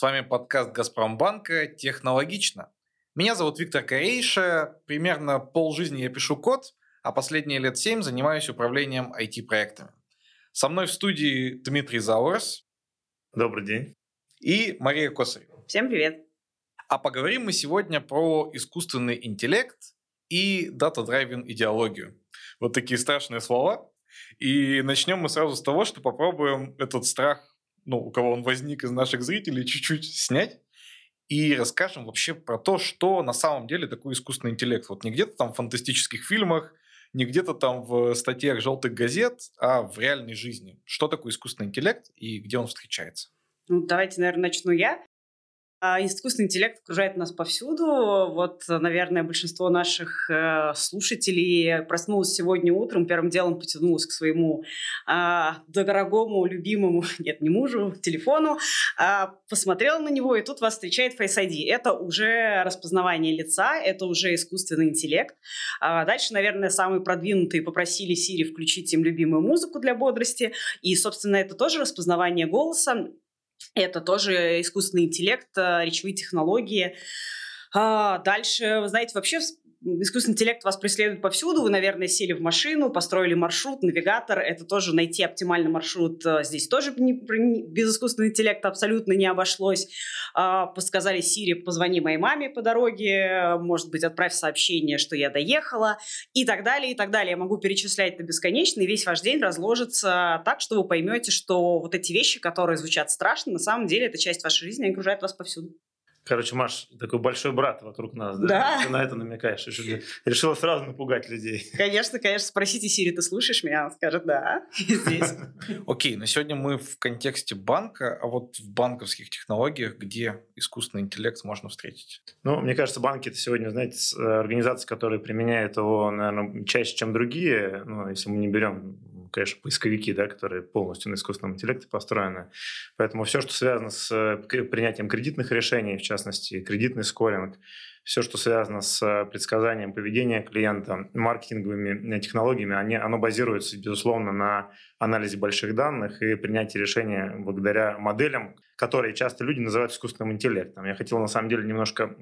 С вами подкаст «Газпромбанка. Технологично». Меня зовут Виктор Корейша. Примерно полжизни я пишу код, а последние лет семь занимаюсь управлением IT-проектами. Со мной в студии Дмитрий Заурос. Добрый день. И Мария Косарева. Всем привет. А поговорим мы сегодня про искусственный интеллект и дата-драйвин идеологию. Вот такие страшные слова. И начнем мы сразу с того, что попробуем этот страх ну, у кого он возник из наших зрителей, чуть-чуть снять и расскажем вообще про то, что на самом деле такой искусственный интеллект. Вот не где-то там в фантастических фильмах, не где-то там в статьях желтых газет, а в реальной жизни. Что такое искусственный интеллект и где он встречается? Ну, давайте, наверное, начну я. А, искусственный интеллект окружает нас повсюду. Вот, наверное, большинство наших э, слушателей проснулось сегодня утром, первым делом потянулось к своему э, дорогому, любимому, нет, не мужу, телефону, э, посмотрел на него, и тут вас встречает Face ID. Это уже распознавание лица, это уже искусственный интеллект. А дальше, наверное, самые продвинутые попросили Siri включить им любимую музыку для бодрости. И, собственно, это тоже распознавание голоса. Это тоже искусственный интеллект, э, речевые технологии. А, дальше, вы знаете, вообще искусственный интеллект вас преследует повсюду. Вы, наверное, сели в машину, построили маршрут, навигатор. Это тоже найти оптимальный маршрут. Э, здесь тоже не, без искусственного интеллекта абсолютно не обошлось. А, сказали Сири, позвони моей маме по дороге, может быть, отправь сообщение, что я доехала, и так далее, и так далее. Я могу перечислять на бесконечно, и весь ваш день разложится так, что вы поймете, что вот эти вещи, которые звучат страшно, на самом деле это часть вашей жизни и окружает вас повсюду. Короче, Маш, такой большой брат вокруг нас, да? Да. Ты на это намекаешь. Решила, решила сразу напугать людей. Конечно, конечно. Спросите Сири, ты слушаешь меня? Он скажет, да, здесь. Окей, но сегодня мы в контексте банка, а вот в банковских технологиях, где искусственный интеллект можно встретить? Ну, мне кажется, банки это сегодня, знаете, организации, которые применяют его, наверное, чаще, чем другие. Ну, если мы не берем конечно, поисковики, да, которые полностью на искусственном интеллекте построены. Поэтому все, что связано с э, принятием кредитных решений, в частности, кредитный скоринг, все, что связано с э, предсказанием поведения клиента, маркетинговыми э, технологиями, они, оно базируется, безусловно, на анализе больших данных и принятии решения благодаря моделям, которые часто люди называют искусственным интеллектом. Я хотел, на самом деле, немножко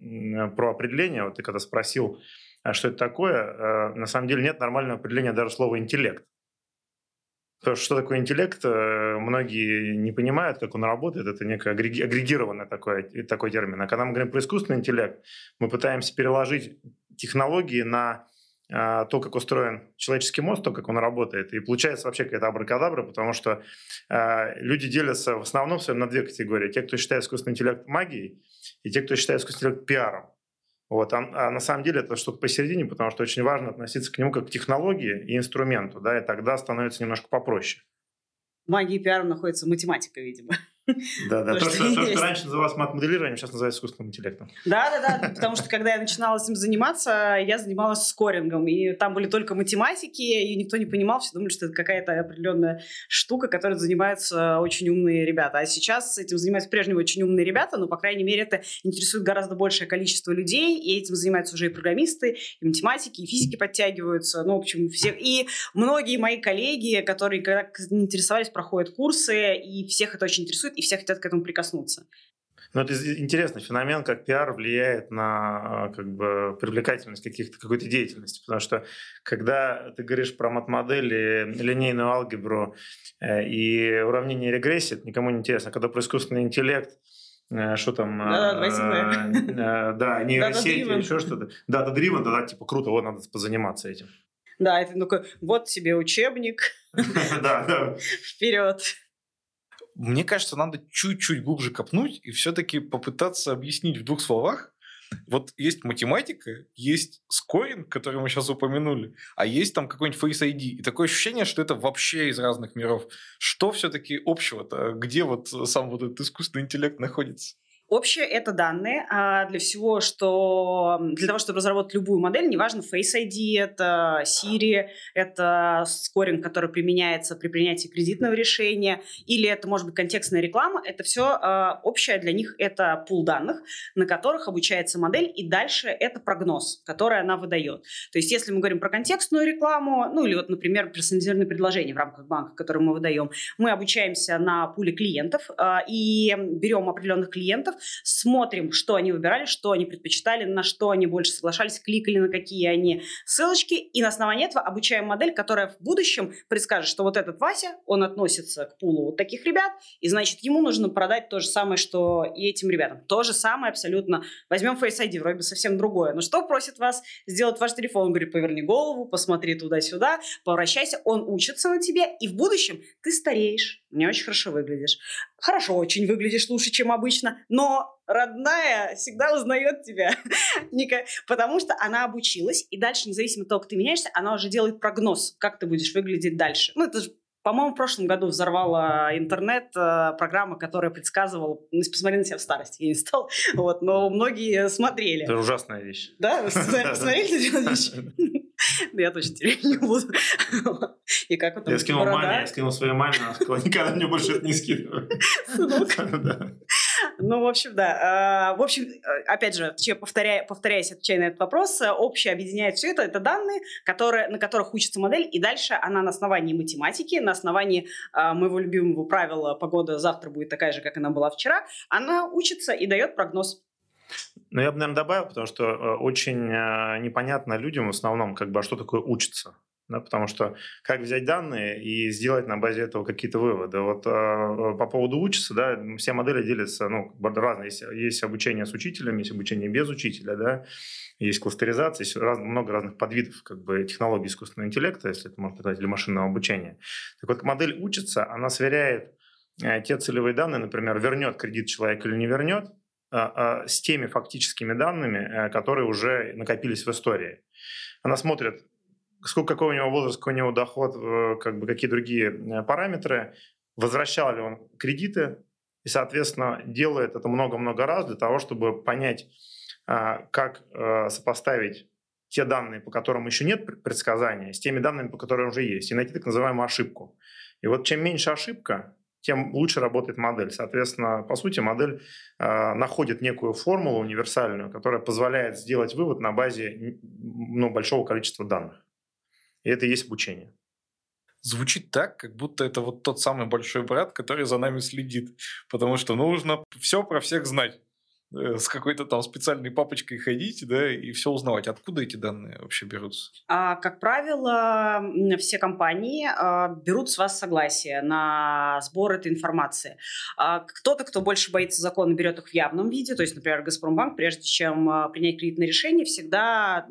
про определение. Вот ты когда спросил, что это такое, на самом деле нет нормального определения даже слова «интеллект». Потому что, такое интеллект, э, многие не понимают, как он работает. Это некое агрегированный такой, такой термин. А когда мы говорим про искусственный интеллект, мы пытаемся переложить технологии на а, то, как устроен человеческий мозг, то, как он работает. И получается вообще какая-то абракадабра, потому что а, люди делятся в основном своем на две категории. Те, кто считает искусственный интеллект магией, и те, кто считает искусственный интеллект пиаром. Вот. А, а на самом деле это что-то посередине, потому что очень важно относиться к нему как к технологии и инструменту, да, и тогда становится немножко попроще. В магии пиара находится математика, видимо. Да, да. То, что, то, что раньше называлось мат-моделированием, сейчас называется искусственным интеллектом. Да, да, да. Потому что когда я начинала этим заниматься, я занималась скорингом. И там были только математики, и никто не понимал, все думали, что это какая-то определенная штука, которой занимаются очень умные ребята. А сейчас этим занимаются прежнего очень умные ребята, но, по крайней мере, это интересует гораздо большее количество людей, и этим занимаются уже и программисты, и математики, и физики подтягиваются. Ну, в общем, все. И многие мои коллеги, которые когда интересовались, проходят курсы, и всех это очень интересует и все хотят к этому прикоснуться. Ну, это интересный феномен, как пиар влияет на как бы, привлекательность каких-то, какой-то деятельности. Потому что когда ты говоришь про мат-модели, линейную алгебру э, и уравнение регрессии, это никому не интересно. Когда про искусственный интеллект, э, что там... Да, да, да, нейросети, еще что-то. Да, да, дривен, да, типа круто, вот надо позаниматься этим. Да, это такой, вот тебе учебник. Да, да. Вперед. Мне кажется, надо чуть-чуть глубже копнуть и все-таки попытаться объяснить в двух словах. Вот есть математика, есть скоринг, который мы сейчас упомянули, а есть там какой-нибудь Face ID. И такое ощущение, что это вообще из разных миров. Что все-таки общего-то? Где вот сам вот этот искусственный интеллект находится? Общее — это данные а для всего, что... Для того, чтобы разработать любую модель, неважно, Face ID, это Siri, это скоринг, который применяется при принятии кредитного решения, или это, может быть, контекстная реклама, это все а, общее для них — это пул данных, на которых обучается модель, и дальше это прогноз, который она выдает. То есть если мы говорим про контекстную рекламу, ну или вот, например, персонализированное предложение в рамках банка, которое мы выдаем, мы обучаемся на пуле клиентов а, и берем определенных клиентов, смотрим, что они выбирали, что они предпочитали, на что они больше соглашались, кликали на какие они ссылочки, и на основании этого обучаем модель, которая в будущем предскажет, что вот этот Вася, он относится к пулу вот таких ребят, и значит, ему нужно продать то же самое, что и этим ребятам. То же самое абсолютно. Возьмем Face ID, вроде бы совсем другое. Но что просит вас сделать ваш телефон? Он говорит, поверни голову, посмотри туда-сюда, поворачивайся. Он учится на тебе, и в будущем ты стареешь, не очень хорошо выглядишь. Хорошо очень выглядишь лучше, чем обычно, но родная всегда узнает тебя, потому что она обучилась, и дальше, независимо от того, как ты меняешься, она уже делает прогноз, как ты будешь выглядеть дальше. Ну, это же по-моему, в прошлом году взорвала интернет э, программа, которая предсказывала... Ну, посмотри на себя в старости, я не стал. Вот, но многие смотрели. Это ужасная вещь. Да? Посмотрели эту вещь? Я точно теперь не буду. И как вот Я скинул маме, я скинул своей маме, она сказала, никогда мне больше это не скидывай. Сынок. Ну, в общем, да. А, в общем, опять же, повторяя, повторяясь, отвечая на этот вопрос, общее объединяет все это. Это данные, которые, на которых учится модель, и дальше она на основании математики, на основании а, моего любимого правила «погода завтра будет такая же, как она была вчера», она учится и дает прогноз. Ну, я бы, наверное, добавил, потому что э, очень э, непонятно людям в основном, как бы, а что такое учится да, потому что как взять данные и сделать на базе этого какие-то выводы. Вот э, по поводу учиться, да, все модели делятся, ну, разные. Есть, есть обучение с учителем, есть обучение без учителя, да, есть кластеризация, есть раз, много разных подвидов как бы, технологий искусственного интеллекта, если это можно сказать, или машинного обучения. Так вот, модель учится, она сверяет э, те целевые данные, например, вернет кредит человек или не вернет, с теми фактическими данными, э, которые уже накопились в истории. Она смотрит, сколько, какой у него возраст, какой у него доход, как бы какие другие э, параметры, возвращал ли он кредиты, и, соответственно, делает это много-много раз для того, чтобы понять, а, как э, сопоставить те данные, по которым еще нет предсказания, с теми данными, по которым уже есть, и найти так называемую ошибку. И вот чем меньше ошибка, тем лучше работает модель. Соответственно, по сути, модель э, находит некую формулу универсальную, которая позволяет сделать вывод на базе ну, большого количества данных. И это и есть обучение. Звучит так, как будто это вот тот самый большой брат, который за нами следит. Потому что нужно все про всех знать с какой-то там специальной папочкой ходить, да, и все узнавать. Откуда эти данные вообще берутся? А, как правило, все компании а, берут с вас согласие на сбор этой информации. А, кто-то, кто больше боится закона, берет их в явном виде. То есть, например, Газпромбанк, прежде чем а, принять кредитное решение, всегда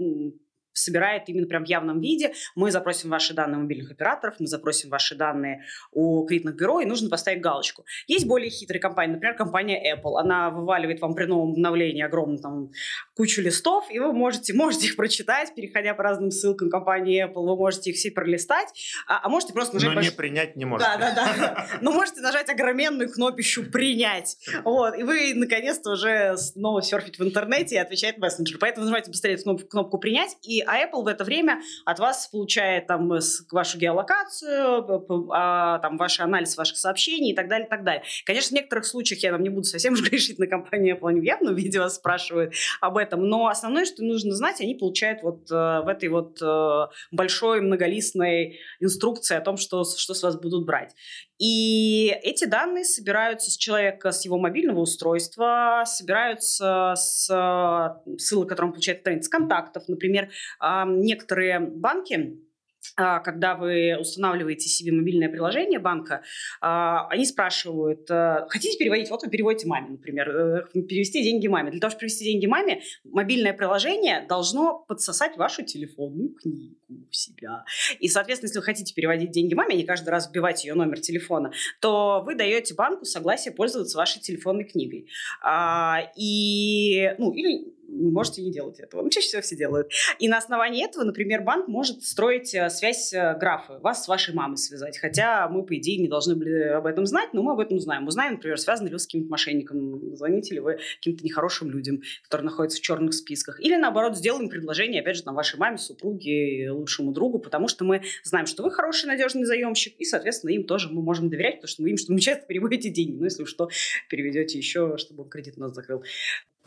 собирает именно прям в явном виде. Мы запросим ваши данные мобильных операторов, мы запросим ваши данные у кредитных бюро, и нужно поставить галочку. Есть более хитрые компании, например, компания Apple. Она вываливает вам при новом обновлении огромную там кучу листов, и вы можете, можете их прочитать, переходя по разным ссылкам компании Apple, вы можете их все пролистать, а, а можете просто нажать... Но больш... не принять не можете. Да, да, да. Но можете нажать огроменную кнопищу «Принять». Вот, и вы наконец-то уже снова серфить в интернете и отвечать в мессенджер. Поэтому нажимайте быстрее кнопку «Принять», и а Apple в это время от вас получает там вашу геолокацию, а, там ваш анализ ваших сообщений и так далее, и так далее. Конечно, в некоторых случаях я там не буду совсем уж грешить на компанию Apple, они в явном виде вас спрашивают об этом, но основное, что нужно знать, они получают вот э, в этой вот э, большой многолистной инструкции о том, что, что с вас будут брать. И эти данные собираются с человека, с его мобильного устройства, собираются с э, ссылок, которые он получает в с контактов. Например, некоторые банки когда вы устанавливаете себе мобильное приложение банка, а, они спрашивают, э, хотите переводить? Вот вы переводите маме, например, э, перевести деньги маме. Для того, чтобы перевести деньги маме, мобильное приложение должно подсосать вашу телефонную книгу в себя. И, соответственно, если вы хотите переводить деньги маме, а не каждый раз вбивать ее номер телефона, то вы даете банку согласие пользоваться вашей телефонной книгой. И, ну, или можете не делать этого. Ну, чаще всего все делают. И на основании этого, например, банк может строить э, связь э, графа, вас с вашей мамой связать. Хотя мы, по идее, не должны были об этом знать, но мы об этом знаем. Мы знаем, например, связаны ли вы с каким-то мошенником, звоните ли вы каким-то нехорошим людям, которые находятся в черных списках. Или, наоборот, сделаем предложение, опять же, там, вашей маме, супруге, лучшему другу, потому что мы знаем, что вы хороший, надежный заемщик, и, соответственно, им тоже мы можем доверять, потому что мы видим, что вы часто переводите деньги. Ну, если вы что, переведете еще, чтобы он кредит у нас закрыл.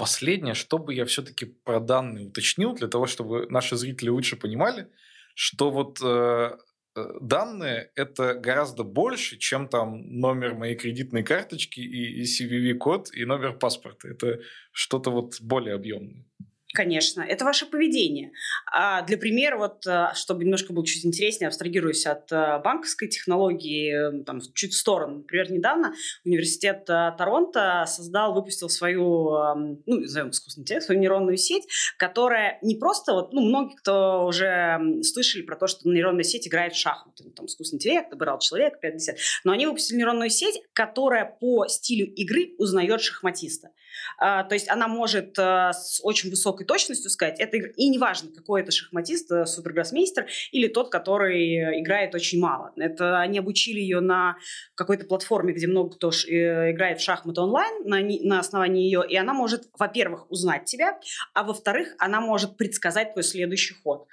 Последнее, чтобы я все-таки про данные уточнил, для того, чтобы наши зрители лучше понимали, что вот э, э данные это гораздо больше, чем там номер моей кредитной карточки и, и CVV-код и номер паспорта. Это что-то вот более объемное. Конечно, это ваше поведение. А для примера, вот, э, чтобы немножко было чуть интереснее, абстрагируясь от э, банковской технологии, там, чуть в сторону. Например, недавно университет э, Торонто создал, выпустил свою, ну, назовем искусственный интеллект, свою нейронную сеть, которая не просто, вот, ну, многие, кто уже слышали про то, что нейронная сеть играет в шахматы, ну, там, искусственный интеллект, набирал человек, 50, но они выпустили нейронную сеть, которая по стилю игры узнает шахматиста. А, то есть она может а, с очень высокой точностью сказать, это и неважно, какой это шахматист, э, супергроссмейстер или тот, который играет очень мало. Это они обучили ее на какой-то платформе, где много кто э, играет в шахматы онлайн на, на основании ее, и она может, во-первых, узнать тебя, а во-вторых, она может предсказать твой следующий ход.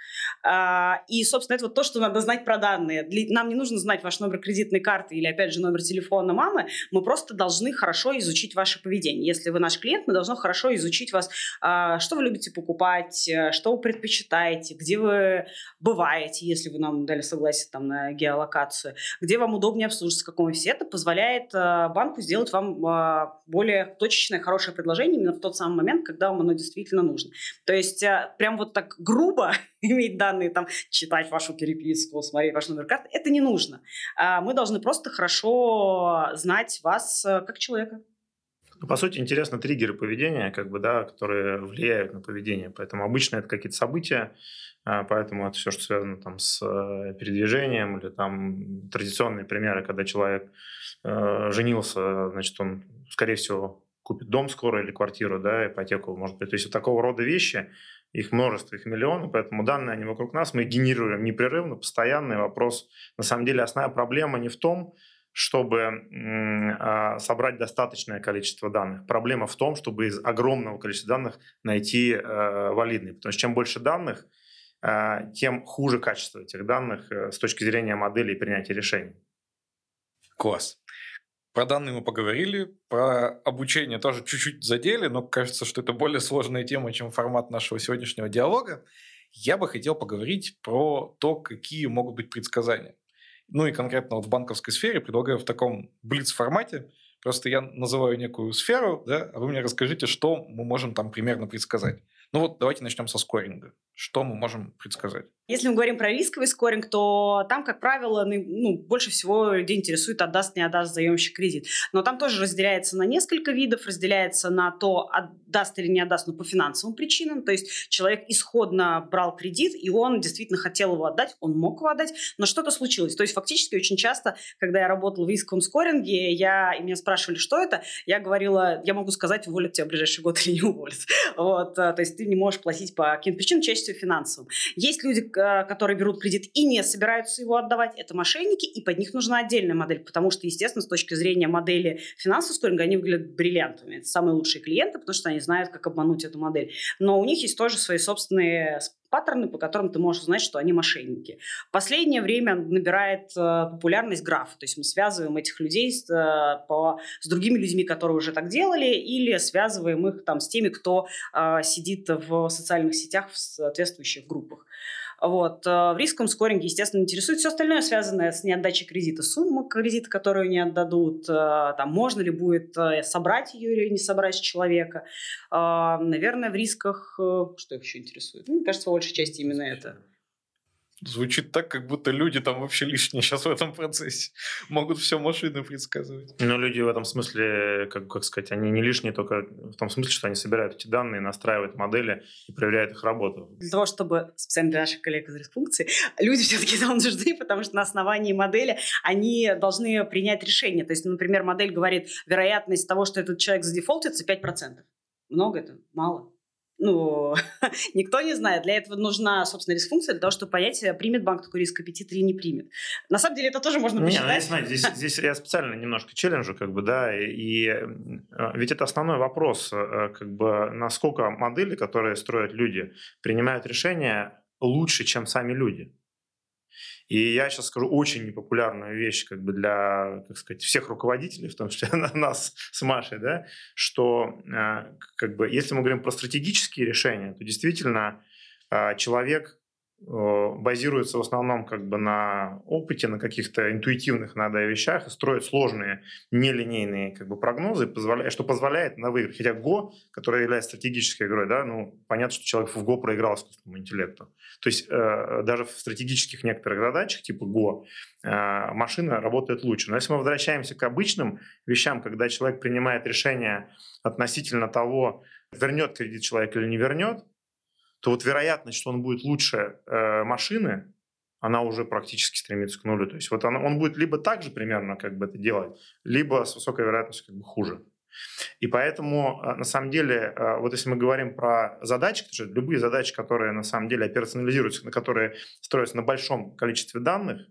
А, и, собственно, это вот то, что надо знать про данные. Нам не нужно знать ваш номер кредитной карты или, опять же, номер телефона мамы, мы просто должны хорошо изучить ваше поведение. Если вы наш клиент, мы должны хорошо изучить вас, а, что вы любите покупать, э, что вы предпочитаете, где вы бываете, если вы нам дали согласие там, на геолокацию, где вам удобнее обслуживаться, в каком офисе. Это позволяет а, банку сделать вам а, более точечное, хорошее предложение именно в тот самый момент, когда вам оно действительно нужно. То есть прям вот так грубо иметь данные, там, читать вашу переписку, смотреть ваш номер карты, это не нужно. Мы должны просто хорошо знать вас э, как человека. Ну, по сути, интересны триггеры поведения, как бы, да, которые влияют на поведение. Поэтому обычно это какие-то события, а, поэтому это все, что связано там, с э, передвижением или там традиционные примеры, когда человек э, женился, значит, он, скорее всего, купит дом скоро или квартиру, да, ипотеку, может быть. То есть такого рода вещи, их множество, их миллионы, поэтому данные, они вокруг нас, мы генерируем непрерывно, постоянный вопрос. На самом деле основная проблема не в том, чтобы а, собрать достаточное количество данных. Проблема в том, чтобы из огромного количества данных найти э, валидные. Потому что чем больше данных, э, тем хуже качество этих данных э, с точки зрения модели и принятия решений. Класс. Про данные мы поговорили, про обучение тоже чуть-чуть задели, но кажется, что это более сложная тема, чем формат нашего сегодняшнего диалога. Я бы хотел поговорить про то, какие могут быть предсказания. Ну и конкретно вот в банковской сфере предлагаю в таком блиц-формате. Просто я называю некую сферу, да, а вы мне расскажите, что мы можем там примерно предсказать. Ну вот давайте начнем со скоринга. Что мы можем предсказать? Если мы говорим про рисковый скоринг, то там, как правило, ну, больше всего людей интересует, отдаст, не отдаст заемщик кредит. Но там тоже разделяется на несколько видов, разделяется на то, отдаст или не отдаст, но по финансовым причинам. То есть человек исходно брал кредит, и он действительно хотел его отдать, он мог его отдать, но что-то случилось. То есть фактически очень часто, когда я работала в рисковом скоринге, я, и меня спрашивали, что это, я говорила, я могу сказать, уволят тебя в ближайший год или не уволят. Вот, э, то есть ты не можешь платить по каким-то причинам, чаще всего финансовым. Есть люди, которые берут кредит и не собираются его отдавать, это мошенники, и под них нужна отдельная модель, потому что, естественно, с точки зрения модели финансового скоринга, они выглядят бриллиантами. Это самые лучшие клиенты, потому что они знают, как обмануть эту модель. Но у них есть тоже свои собственные паттерны, по которым ты можешь узнать, что они мошенники. В последнее время набирает э, популярность граф, то есть мы связываем этих людей с, э, по, с другими людьми, которые уже так делали, или связываем их там с теми, кто э, сидит в социальных сетях в соответствующих группах. Вот. Э, в рисковом скоринге, естественно, интересует все остальное, связанное с неотдачей кредита. Сумма кредита, которую не отдадут, э, там, можно ли будет э, собрать ее или не собрать с человека. Наверное, в рисках... Что их еще интересует? Мне кажется, в большей части именно это. Звучит так, как будто люди там вообще лишние сейчас в этом процессе. Могут все машины предсказывать. Но люди в этом смысле, как, как сказать, они не лишние только в том смысле, что они собирают эти данные, настраивают модели и проверяют их работу. Для того, чтобы, специально для наших коллег из ресфункции, люди все-таки там нужны, потому что на основании модели они должны принять решение. То есть, например, модель говорит, вероятность того, что этот человек задефолтится, 5%. Много это? Мало? Ну, никто не знает. Для этого нужна, собственно, риск-функция, для того, чтобы понять, э, примет банк такой риск аппетит или не примет. На самом деле это тоже можно не, посчитать. Ну, смотрите, здесь, здесь я специально немножко челленджу, как бы, да, и, и э, ведь это основной вопрос, э, как бы, насколько модели, которые строят люди, принимают решения лучше, чем сами люди. И я сейчас скажу очень непопулярную вещь как бы для, как сказать, всех руководителей, в том числе нас с Машей, да, что э, как бы, если мы говорим про стратегические решения, то действительно э, человек базируется в основном как бы на опыте, на каких-то интуитивных надо вещах и строит сложные нелинейные как бы прогнозы, позволяя, что позволяет на выиграть. Хотя Го, который является стратегической игрой, да, ну, понятно, что человек в Го проиграл искусственному интеллекту. То есть э, даже в стратегических некоторых задачах типа Го э, машина работает лучше. Но если мы возвращаемся к обычным вещам, когда человек принимает решение относительно того, вернет кредит человек или не вернет, то вот вероятность, что он будет лучше э, машины, она уже практически стремится к нулю. То есть вот он, он будет либо так же примерно как бы это делать, либо с высокой вероятностью как бы хуже. И поэтому, э, на самом деле, э, вот если мы говорим про задачи, любые задачи, которые на самом деле операционализируются, на которые строятся на большом количестве данных,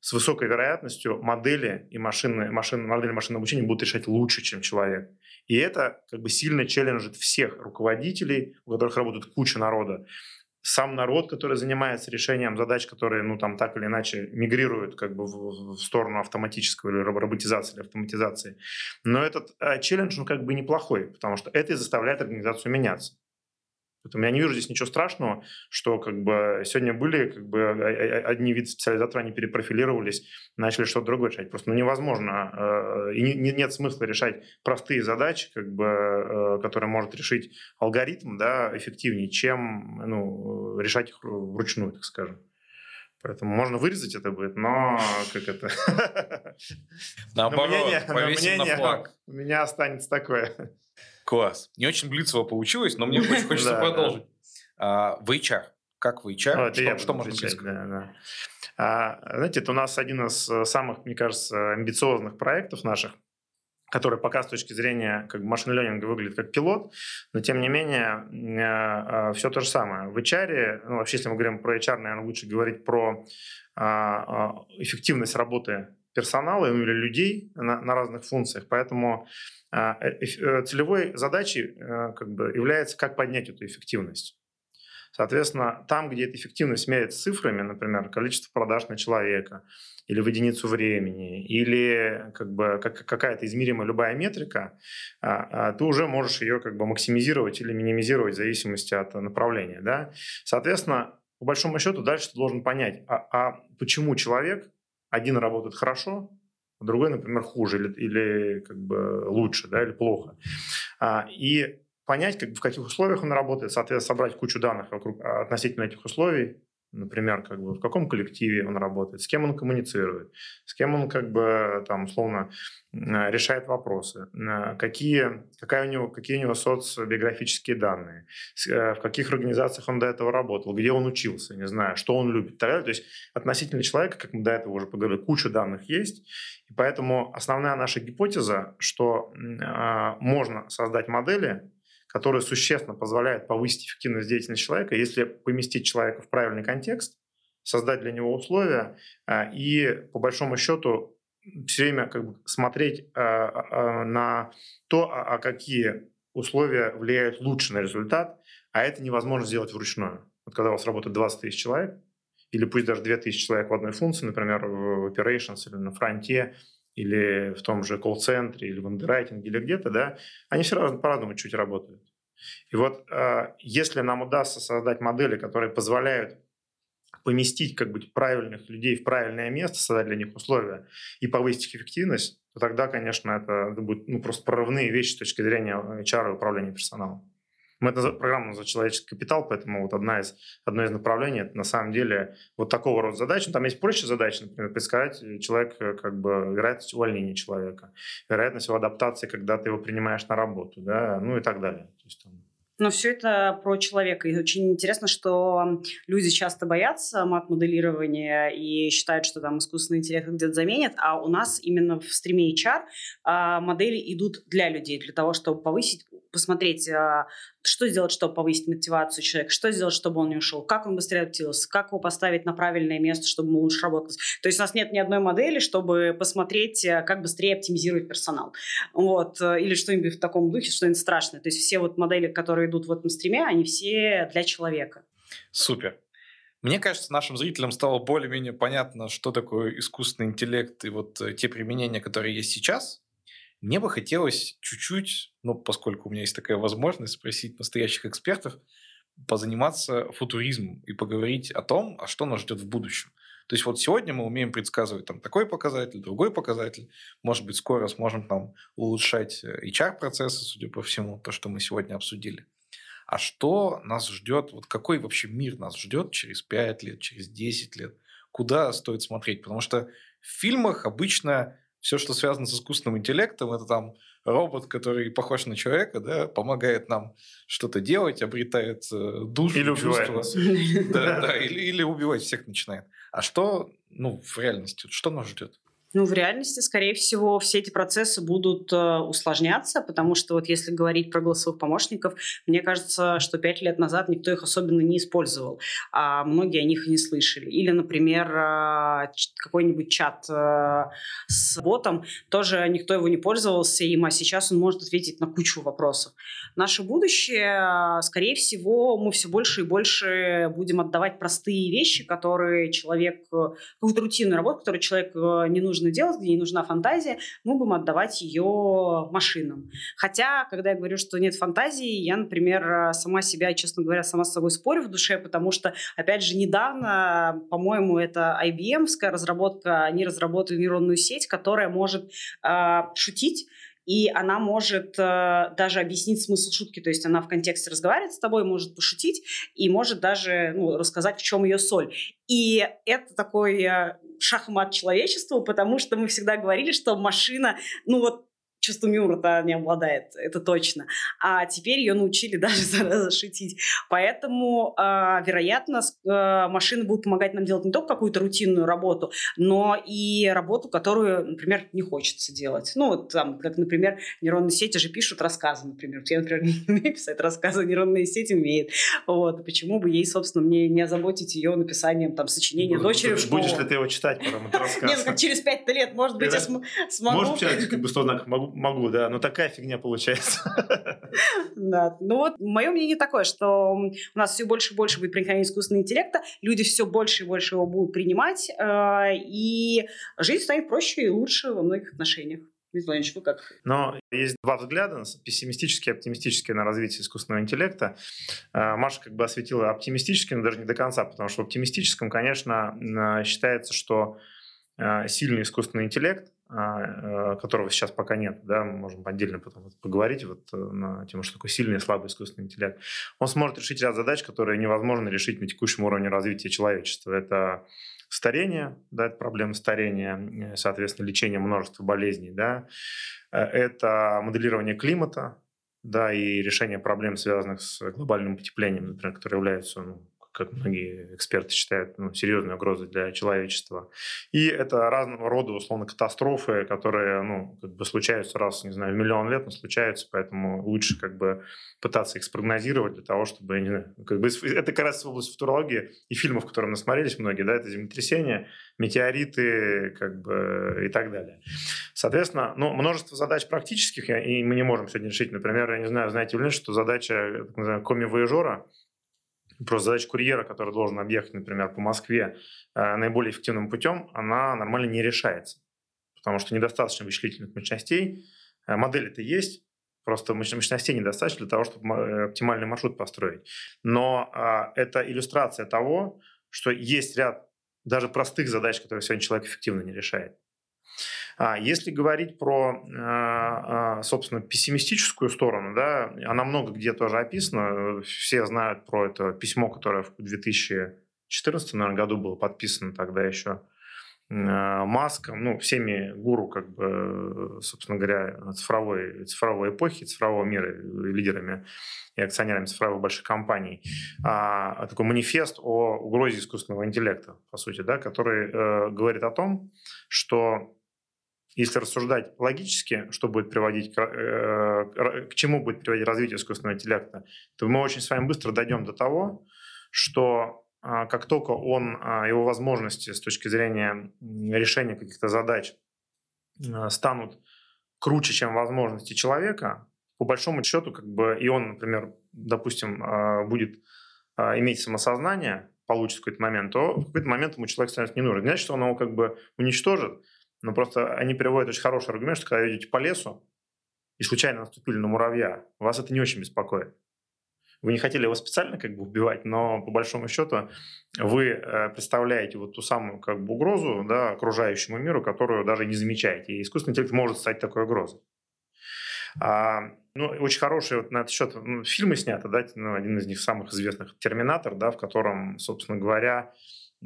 с высокой вероятностью модели и машины, машины, модели машинного обучения будут решать лучше, чем человек. И это как бы сильно челленджит всех руководителей, у которых работает куча народа. Сам народ, который занимается решением задач, которые, ну, там, так или иначе мигрируют как бы в, в сторону автоматического или роботизации, или автоматизации. Но этот э, челлендж, он как бы неплохой, потому что это и заставляет организацию меняться. Поэтому я не вижу здесь ничего страшного, что как бы сегодня были как бы одни виды специализаторов, они перепрофилировались, начали что-то другое решать. Просто ну, невозможно, э, и не, нет смысла решать простые задачи, как бы, э, которые может решить алгоритм, да, эффективнее, чем ну, решать их вручную, так скажем. Поэтому можно вырезать это будет, но как это... Наоборот, мнение, повесим на флаг. У меня останется такое. Класс. Не очень блицево получилось, но мне очень хочется продолжить. А, в HR. Как в HR? Что, что можно сказать? А, знаете, это у нас один из э, самых, мне кажется, амбициозных проектов наших, который пока с точки зрения как машин ленинга выглядит как пилот, но тем не менее э, э, все то же самое. В HR, ну, вообще, если мы говорим про HR, наверное, лучше говорить про а, эффективность работы персонала ну, или людей на, на разных функциях. Поэтому а, э, э, целевой задачей э, как бы является, как поднять эту эффективность. Соответственно, там, где эта эффективность меряется цифрами, например, количество продаж на человека, или в единицу времени, или как бы как, какая-то измеримая любая метрика, а, а, ты уже можешь ее как бы максимизировать или минимизировать в зависимости от направления. Да? Соответственно, по большому счету дальше ты должен понять, а, а почему человек один работает хорошо, а другой, например, хуже или, или как бы лучше, да, или плохо. А, и понять, как, в каких условиях он работает, соответственно, собрать кучу данных вокруг, а, относительно этих условий, например, как бы в каком коллективе он работает, с кем он коммуницирует, с кем он как бы там условно решает вопросы, какие, какая у него, какие у него социобиографические данные, э, в каких организациях он до этого работал, где он учился, не знаю, что он любит так далее. То есть относительно человека, как мы до этого уже поговорили, куча данных есть, и поэтому основная наша гипотеза, что э, можно создать модели, которые существенно позволяют повысить эффективность деятельности человека, если поместить человека в правильный контекст, создать для него условия э, и, по большому счету, все время как бы смотреть э, э, на то, а, а какие условия влияют лучше на результат, а это невозможно сделать вручную. Вот когда у вас работает 20 тысяч человек, или пусть даже 2 тысячи человек в одной функции, например, в operations или на фронте, или в том же колл-центре, или в андеррайтинге, или где-то, да, они все равно по-разному чуть работают. И вот э, если нам удастся создать модели, которые позволяют поместить как бы правильных людей в правильное место, создать для них условия и повысить их эффективность, то тогда, конечно, это, будут ну, просто прорывные вещи с точки зрения HR и управления персоналом. Мы эту программу называем «Человеческий капитал», поэтому вот одна из, одно из направлений – это на самом деле вот такого рода задачи. Там есть проще задачи, например, предсказать человек, как бы вероятность увольнения человека, вероятность его адаптации, когда ты его принимаешь на работу, да, ну и так далее. То есть, там, но все это про человека. И очень интересно, что люди часто боятся мат-моделирования и считают, что там искусственный интеллект где-то заменит, а у нас именно в стриме HR а, модели идут для людей, для того, чтобы повысить посмотреть, а, что сделать, чтобы повысить мотивацию человека, что сделать, чтобы он не ушел, как он быстрее адаптировался, как его поставить на правильное место, чтобы ему лучше работать. То есть у нас нет ни одной модели, чтобы посмотреть, а, как быстрее оптимизировать персонал. Вот. Э, или что-нибудь в таком духе, что-нибудь страшное. То есть все вот модели, которые идут в этом стриме, они все для человека. Супер. Мне кажется, нашим зрителям стало более-менее понятно, что такое искусственный интеллект и вот э, те применения, которые есть сейчас. Мне бы хотелось чуть-чуть, ну, поскольку у меня есть такая возможность спросить настоящих экспертов, позаниматься футуризмом и поговорить о том, а что нас ждет в будущем. То есть вот сегодня мы умеем предсказывать там такой показатель, другой показатель. Может быть, скоро сможем там улучшать э, HR-процессы, судя по всему, то, что мы сегодня обсудили. А что нас ждет, вот какой вообще мир нас ждет через 5 лет, через 10 лет? Куда стоит смотреть? Потому что в фильмах обычно все, что связано с искусственным интеллектом, это там робот, который похож на человека, да, помогает нам что-то делать, обретает э, душу, или чувства. Да, да, или, или убивать всех начинает. А что, ну, в реальности, что нас ждет? Ну, в реальности, скорее всего, все эти процессы будут э, усложняться, потому что вот если говорить про голосовых помощников, мне кажется, что пять лет назад никто их особенно не использовал, а многие о них и не слышали. Или, например, э, какой-нибудь чат э, с ботом, тоже никто его не пользовался, им, а сейчас он может ответить на кучу вопросов. Наше будущее, скорее всего, мы все больше и больше будем отдавать простые вещи, которые человек, какую-то рутинную работу, которую человек не нужно нужно делать, где не нужна фантазия, мы будем отдавать ее машинам. Хотя, когда я говорю, что нет фантазии, я, например, сама себя, честно говоря, сама с собой спорю в душе, потому что, опять же, недавно, по-моему, это IBM-ская разработка, они разработали нейронную сеть, которая может э, шутить, и она может э, даже объяснить смысл шутки, то есть она в контексте разговаривает с тобой, может пошутить и может даже ну, рассказать, в чем ее соль. И это такой э, шахмат человечеству, потому что мы всегда говорили, что машина, ну вот чувством юмора-то не обладает, это точно. А теперь ее научили даже зараза шутить. Поэтому, э, вероятно, э, машины будут помогать нам делать не только какую-то рутинную работу, но и работу, которую, например, не хочется делать. Ну, вот там, как, например, нейронные сети же пишут рассказы, например. Я, например, не умею писать рассказы, нейронные сети умеет. Вот. Почему бы ей, собственно, мне не озаботить ее написанием там сочинения дочери в? Будешь ли ты его читать потом, этот рассказ? Нет, ну, через пять лет, может быть, я смогу. Можешь читать, как бы, могу могу, да, но такая фигня получается. Да, ну вот мое мнение такое, что у нас все больше и больше будет проникновение искусственного интеллекта, люди все больше и больше его будут принимать, э, и жизнь станет проще и лучше во многих отношениях. Вы как? Но есть два взгляда, пессимистический и оптимистический на развитие искусственного интеллекта. Э, Маша как бы осветила оптимистический, но даже не до конца, потому что в оптимистическом, конечно, э, считается, что сильный искусственный интеллект которого сейчас пока нет, да, мы можем отдельно потом поговорить вот э, на тему, что такое сильный и слабый искусственный интеллект, он сможет решить ряд задач, которые невозможно решить на текущем уровне развития человечества. Это старение, да, это проблема старения, э, соответственно, лечение множества болезней, да, это моделирование климата, да, и решение проблем, связанных с глобальным потеплением, например, которые являются ну, как многие эксперты считают, ну, серьезной угрозой для человечества. И это разного рода, условно, катастрофы, которые, ну, как бы случаются раз, не знаю, в миллион лет, но случаются, поэтому лучше как бы пытаться их спрогнозировать для того, чтобы, не как бы это как раз область футурологии и фильмов, которые насмотрелись многие, да, это землетрясения, метеориты, как бы и так далее. Соответственно, ну, множество задач практических, и мы не можем сегодня решить. Например, я не знаю, знаете ли, что задача, называемого коми-вояжера, Просто задача курьера, который должен объехать, например, по Москве э, наиболее эффективным путем, она нормально не решается. Потому что недостаточно вычислительных мощностей. Э, модель это есть, просто мощностей недостаточно для того, чтобы э, оптимальный маршрут построить. Но это иллюстрация того, что есть ряд даже простых задач, которые сегодня человек эффективно не решает. А если говорить про, а, а, собственно, пессимистическую сторону, да, она много где тоже описана. Все знают про это письмо, которое в 2014 наверное, году было подписано тогда еще Маском, ну, всеми гуру, как бы, собственно говоря, цифровой, цифровой эпохи, цифрового мира, лидерами и акционерами цифровых больших компаний, а, такой манифест о угрозе искусственного интеллекта, по сути, да, который э, говорит о том, что если рассуждать логически, что будет приводить к, э, к чему будет приводить развитие искусственного интеллекта, то мы очень с вами быстро дойдем до того, что а, как только он, а, его возможности с точки зрения решения каких-то задач а, станут круче, чем возможности человека, по большому счету, как бы, и он, например, допустим, будет иметь самосознание, получит в какой-то момент, то в какой-то момент ему человек становится не нужен. Не значит, что он его как бы уничтожит, но просто они приводят очень хороший аргумент, что когда вы идете по лесу и случайно наступили на муравья, вас это не очень беспокоит. Вы не хотели его специально как бы убивать, но по большому счету вы э, представляете вот ту самую как бы угрозу да, окружающему миру, которую даже не замечаете. И искусственный интеллект может стать такой угрозой. А, ну, очень хорошие вот на этот счет ну, фильмы сняты, да, ну, один из них самых известных «Терминатор», да, в котором, собственно говоря,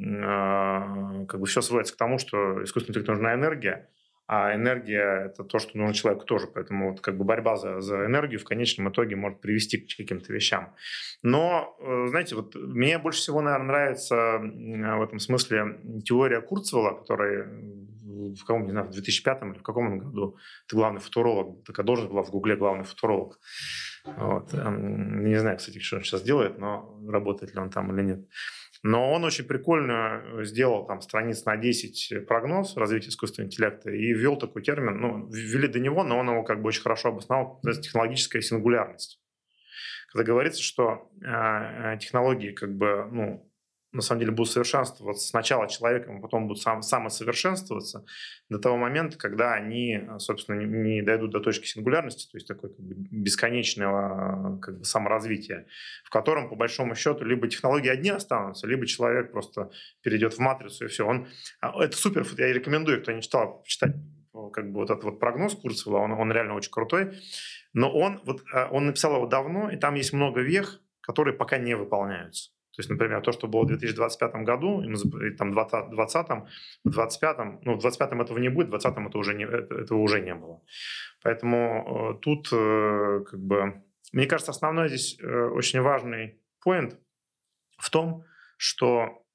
как бы все сводится к тому, что искусственному интеллекту нужна энергия, а энергия – это то, что нужно человеку тоже. Поэтому вот как бы борьба за, за энергию в конечном итоге может привести к каким-то вещам. Но, э, знаете, вот мне больше всего, наверное, нравится в этом смысле теория Курцвелла, которая в каком, не знаю, в 2005 или в каком году ты главный футуролог, такая должность была в Гугле главный футуролог. Вот. Эм, не знаю, кстати, что он сейчас делает, но работает ли он там или нет. Но он очень прикольно э, сделал там страниц на 10 прогноз развития искусственного интеллекта и ввел такой термин, ну, ввели до него, но он его как бы очень хорошо обосновал, технологическая сингулярность. Когда говорится, что э, технологии как бы, ну, на самом деле будут совершенствоваться сначала человеком, а потом будут сам, самосовершенствоваться до того момента, когда они, собственно, не, не дойдут до точки сингулярности, то есть такой как бы, бесконечного как бы, саморазвития, в котором, по большому счету, либо технологии одни останутся, либо человек просто перейдет в матрицу и все. Он, а, это супер, я рекомендую, кто не читал, читать как бы вот этот вот прогноз Курцева, он, он реально очень крутой, но он, вот, а, он написал его давно, и там есть много вех, которые пока не выполняются. То есть, например, то, что было в 2025 году, и там, в 2020, в 2025, ну, в 2025 этого не будет, в 2020 это уже не, этого уже не было. Поэтому э, тут, э, как бы, мне кажется, основной здесь э, очень важный поинт в том, что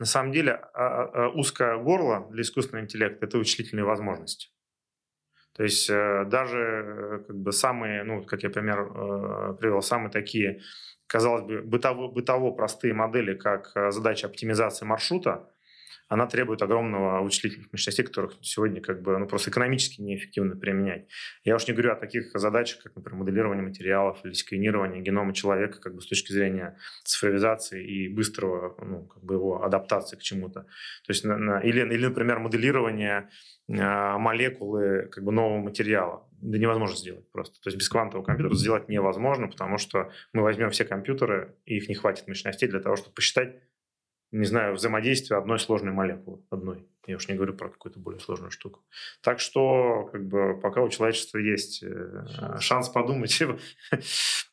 на самом деле а, а, а, узкое горло для искусственного интеллекта – это вычислительные возможности. То есть даже как бы самые, ну, как я пример привел, самые такие казалось бы, бытово, бытово простые модели, как э, задача оптимизации маршрута, она требует огромного вычислительных мощностей, которых сегодня как бы ну, просто экономически неэффективно применять. Я уж не говорю о таких задачах, как, например, моделирование материалов или сканирование генома человека как бы с точки зрения цифровизации и быстрого ну, как бы его адаптации к чему-то. То есть, на, на, или, или, например, моделирование э, молекулы как бы нового материала да невозможно сделать просто. То есть без квантового компьютера сделать невозможно, потому что мы возьмем все компьютеры, и их не хватит мощностей для того, чтобы посчитать, не знаю, взаимодействие одной сложной молекулы, одной. Я уж не говорю про какую-то более сложную штуку. Так что, как бы, пока у человечества есть э, шанс, шанс подумать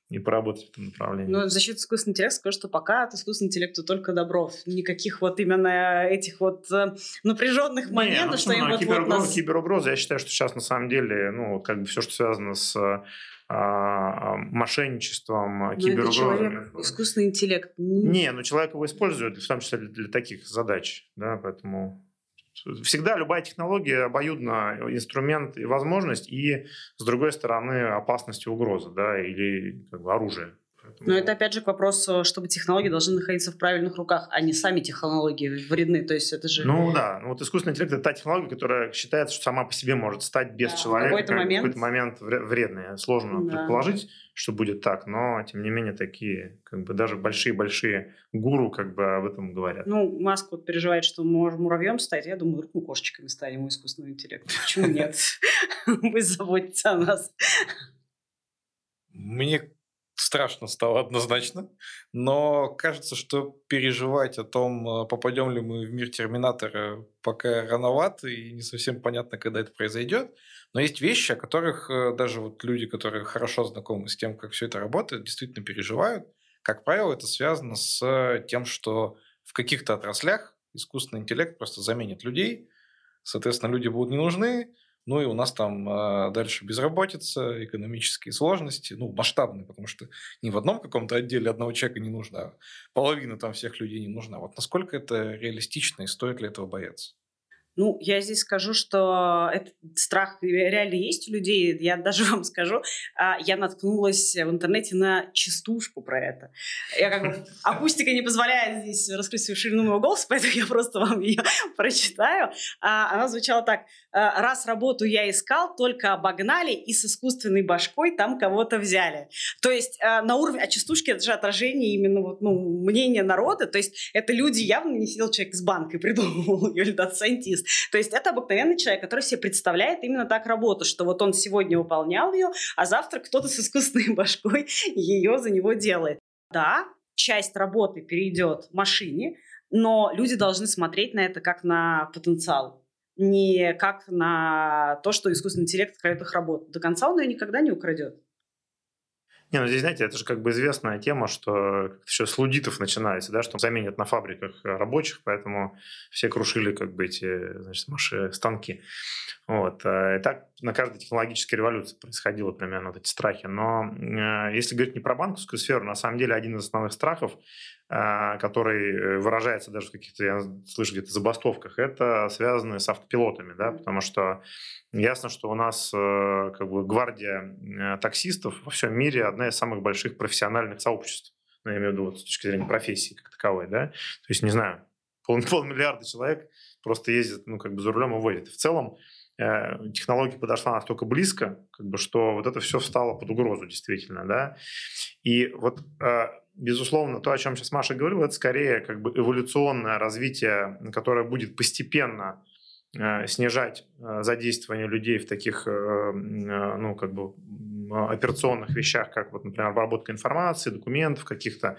и поработать в этом направлении. Но за счет искусственного интеллекта скажу, что пока от искусственного интеллекта только добров. Никаких вот именно этих вот э, напряженных моментов, ну, что им вот, киберугрозы, вот нас... киберугрозы, я считаю, что сейчас на самом деле, ну, как бы все, что связано с мошенничеством, Но киберугрозами. искусственный интеллект. Не, но человек его использует, в том числе для, для таких задач, да, поэтому всегда любая технология обоюдно инструмент и возможность, и, с другой стороны, опасность и угроза, да, или как бы оружие. Но это опять же к вопросу, чтобы технологии должны находиться в правильных руках, а не сами технологии вредны. То есть это же... Ну да, ну вот искусственный интеллект это та технология, которая считается, что сама по себе может стать без да, человека в какой-то момент, какой момент вредной. Сложно да. предположить, что будет так, но тем не менее такие, как бы даже большие-большие гуру как бы об этом говорят. Ну, Маск вот переживает, что мы можем муравьем стать, я думаю, вдруг мы кошечками станем у искусственного интеллекта. Почему нет? Вы заботитесь о нас. Мне страшно стало однозначно, но кажется, что переживать о том, э, попадем ли мы в мир Терминатора, пока рановато и не совсем понятно, когда это произойдет. Но есть вещи, о которых э, даже вот люди, которые хорошо знакомы с тем, как все это работает, действительно переживают. Как правило, это связано с тем, что в каких-то отраслях искусственный интеллект просто заменит людей, соответственно, люди будут не нужны, ну и у нас там э, дальше безработица, экономические сложности, ну, масштабные, потому что ни в одном каком-то отделе одного человека не нужно, а половина там всех людей не нужна. Вот насколько это реалистично и стоит ли этого бояться? Ну, я здесь скажу, что этот страх реально есть у людей. Я даже вам скажу, а, я наткнулась в интернете на частушку про это. Я как бы... Акустика не позволяет здесь раскрыть свою ширину моего голоса, поэтому я просто вам ее прочитаю. А, она звучала так. «А, «Раз работу я искал, только обогнали и с искусственной башкой там кого-то взяли». То есть на уровне... А частушки — это же отражение именно вот, ну, мнения народа. То есть это люди явно не сидел человек из банка и придумывал ее, или data scientist. То есть это обыкновенный человек, который себе представляет именно так работу, что вот он сегодня выполнял ее, а завтра кто-то с искусственной башкой ее за него делает. Да, часть работы перейдет машине, но люди должны смотреть на это как на потенциал, не как на то, что искусственный интеллект крадет их работу. До конца он ее никогда не украдет. Не, ну здесь, знаете, это же как бы известная тема, что еще с лудитов начинается, да, что заменят на фабриках рабочих, поэтому все крушили как бы эти, значит, маши, станки. Вот. Э, и так на каждой технологической революции происходило примерно вот эти страхи. Но э, если говорить не про банковскую сферу, на самом деле один из основных страхов, э, который выражается даже в каких-то, я слышу где-то забастовках, это связано с автопилотами, да, потому что Ясно, что у нас э, как бы гвардия э, таксистов во всем мире одна из самых больших профессиональных сообществ. Ну, я имею в виду вот, с точки зрения профессии как таковой, да. То есть, не знаю, пол, полмиллиарда человек просто ездит, ну, как бы за рулем и водит. в целом э, технология подошла настолько близко, как бы, что вот это все встало под угрозу действительно, да. И вот э, безусловно, то, о чем сейчас Маша говорила, это скорее как бы эволюционное развитие, которое будет постепенно Э, снижать э, задействование людей в таких, э, ну, как бы операционных вещах, как, вот, например, обработка информации, документов каких-то,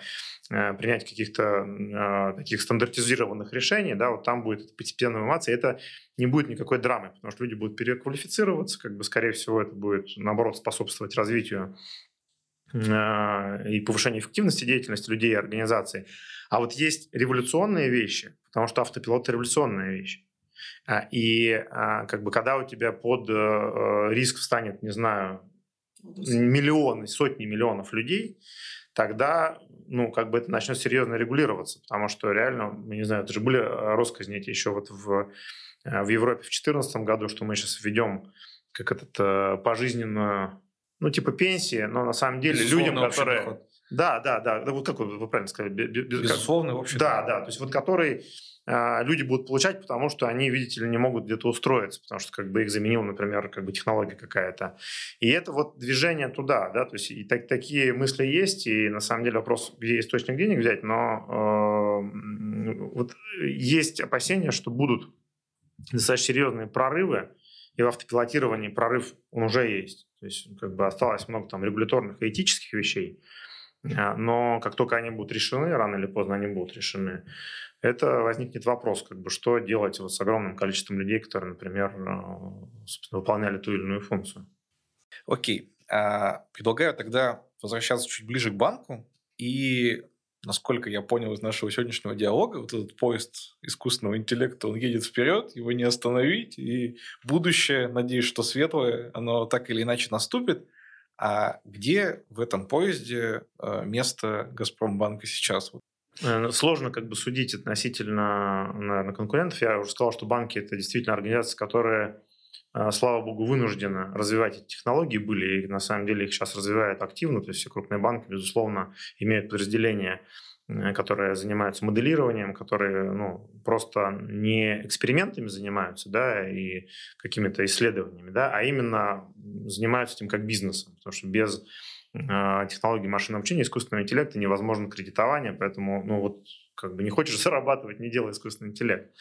принять каких-то таких стандартизированных решений, да, вот там будет постепенная и это не будет никакой драмы, потому что люди будут переквалифицироваться, как бы, скорее всего, это будет, наоборот, способствовать развитию и повышению эффективности деятельности людей и организаций. А вот есть революционные вещи, потому что автопилот – это революционная вещь. А, и а, как бы когда у тебя под э, э, риск встанет, не знаю, миллионы, сотни миллионов людей, тогда, ну, как бы это начнет серьезно регулироваться, потому что реально, мы не знаю, это же были э, россказни эти еще вот в, в Европе в 2014 году, что мы сейчас введем как этот пожизненную, ну, типа пенсии, но на самом деле Безусловно, людям, которые... Доход. Да, да, да, вот как вы, правильно сказали. Без, Безусловно, вообще. Да, да, то есть вот который а, люди будут получать, потому что они, видите ли, не могут где-то устроиться, потому что как бы их заменила, например, как бы технология какая-то. И это вот движение туда, да, то есть и так, такие мысли есть, и на самом деле вопрос, где источник денег взять, но э, вот есть опасения, что будут достаточно серьезные прорывы, и в автопилотировании прорыв он уже есть. То есть как бы осталось много там регуляторных и этических вещей, а, но как только они будут решены, рано или поздно они будут решены, это возникнет вопрос, как бы, что делать вот с огромным количеством людей, которые, например, э, выполняли ту или иную функцию. Окей. А, предлагаю тогда возвращаться чуть ближе к банку. И, насколько я понял из нашего сегодняшнего диалога, вот этот поезд искусственного интеллекта, он едет вперед, его не остановить. И будущее, надеюсь, что светлое, оно так или иначе наступит. А где в этом поезде э, место Газпромбанка сейчас? Э, сложно как бы судить относительно, наверное, конкурентов. Я уже сказал, что банки – это действительно организации, которые, слава богу, вынуждены развивать эти технологии были, и на самом деле их сейчас развивают активно. То есть все крупные банки, безусловно, имеют подразделения, э, которые занимаются моделированием, которые ну, просто не экспериментами занимаются да, и какими-то исследованиями, да, а именно занимаются этим как бизнесом. Потому что без а, технологии машинного обучения, искусственного интеллекта невозможно кредитование, поэтому, ну вот, как бы не хочешь зарабатывать, не делай искусственный интеллект.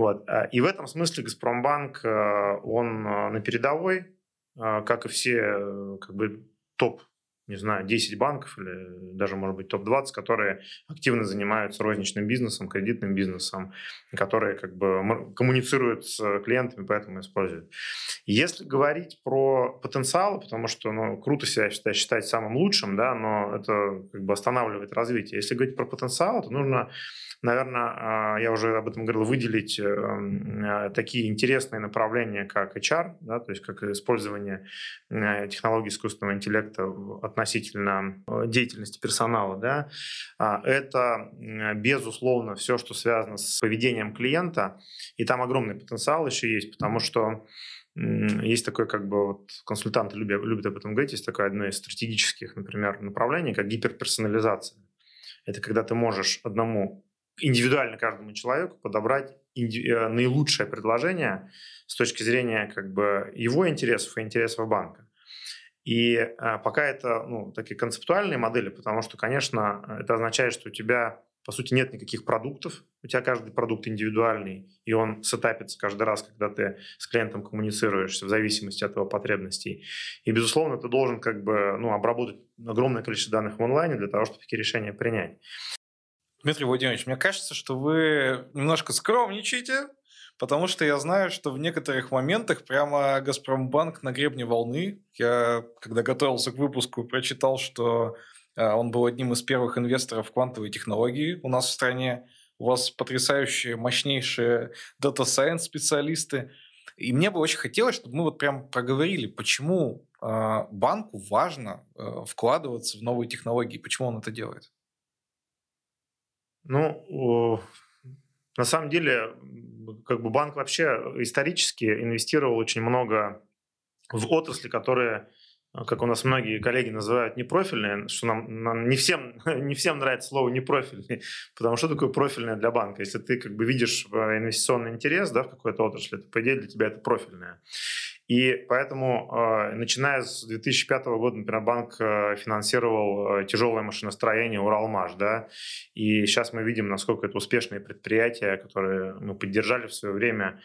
Вот. А, и в этом смысле Газпромбанк, а, он на передовой, как и все э, как бы топ не знаю, 10 банков или даже, может быть, топ-20, которые активно занимаются розничным бизнесом, кредитным бизнесом, которые как бы коммуницируют с клиентами, поэтому используют. Если говорить про потенциал, потому что ну, круто себя считать, считать самым лучшим, да, но это как бы останавливает развитие. Если говорить про потенциал, то нужно наверное, я уже об этом говорил, выделить такие интересные направления, как HR, да, то есть как использование технологий искусственного интеллекта относительно деятельности персонала. Да. Это, безусловно, все, что связано с поведением клиента, и там огромный потенциал еще есть, потому что есть такое, как бы, вот консультанты любят, любят об этом говорить, есть такое одно из стратегических, например, направлений, как гиперперсонализация. Это когда ты можешь одному, индивидуально каждому человеку подобрать э, наилучшее предложение с точки зрения как бы его интересов и интересов банка. И а, пока это ну, такие концептуальные модели, потому что, конечно, это означает, что у тебя по сути, нет никаких продуктов. У тебя каждый продукт индивидуальный, и он сетапится каждый раз, когда ты с клиентом коммуницируешься в зависимости от его потребностей. И, безусловно, ты должен как бы ну, обработать огромное количество данных в онлайне для того, чтобы такие решения принять. Дмитрий Владимирович, мне кажется, что вы немножко скромничаете, потому что я знаю, что в некоторых моментах прямо Газпромбанк на гребне волны. Я, когда готовился к выпуску, прочитал, что а, он был одним из первых инвесторов в квантовые технологии у нас в стране. У вас потрясающие, мощнейшие data science специалисты. И мне бы очень хотелось, чтобы мы вот прям проговорили, почему э, банку важно э, вкладываться в новые технологии, почему он это делает. Ну, на самом деле, как бы банк вообще исторически инвестировал очень много в отрасли, которые а, как у нас многие коллеги называют, непрофильные, что нам, нам не, всем, не всем нравится слово непрофильный, потому что такое профильное для банка? Если ты как бы видишь э, инвестиционный интерес да, в какой-то отрасли, то, по идее, для тебя это профильное. И поэтому, э, начиная с 2005 года, например, банк э, финансировал тяжелое машиностроение Уралмаш, да, и сейчас мы видим, насколько это успешные предприятия, которые мы поддержали в свое время,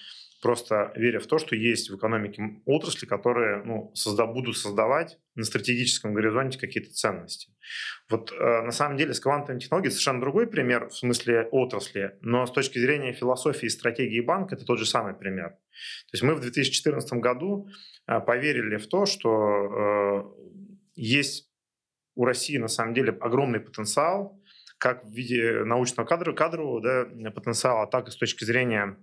просто веря в то, что есть в экономике отрасли, которые ну, созда будут создавать на стратегическом горизонте какие-то ценности. Вот э, на самом деле с квантовыми технологиями совершенно другой пример в смысле отрасли, но с точки зрения философии и стратегии банка это тот же самый пример. То есть мы в 2014 году э, поверили в то, что э, есть у России на самом деле огромный потенциал, как в виде научного кадра, кадрового да, потенциала, так и с точки зрения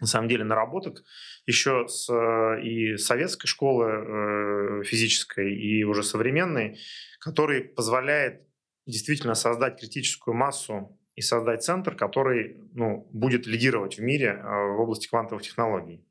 на самом деле наработок еще с э, и советской школы э, физической, и уже современной, который позволяет действительно создать критическую массу и создать центр, который ну, будет лидировать в мире э, в области квантовых технологий.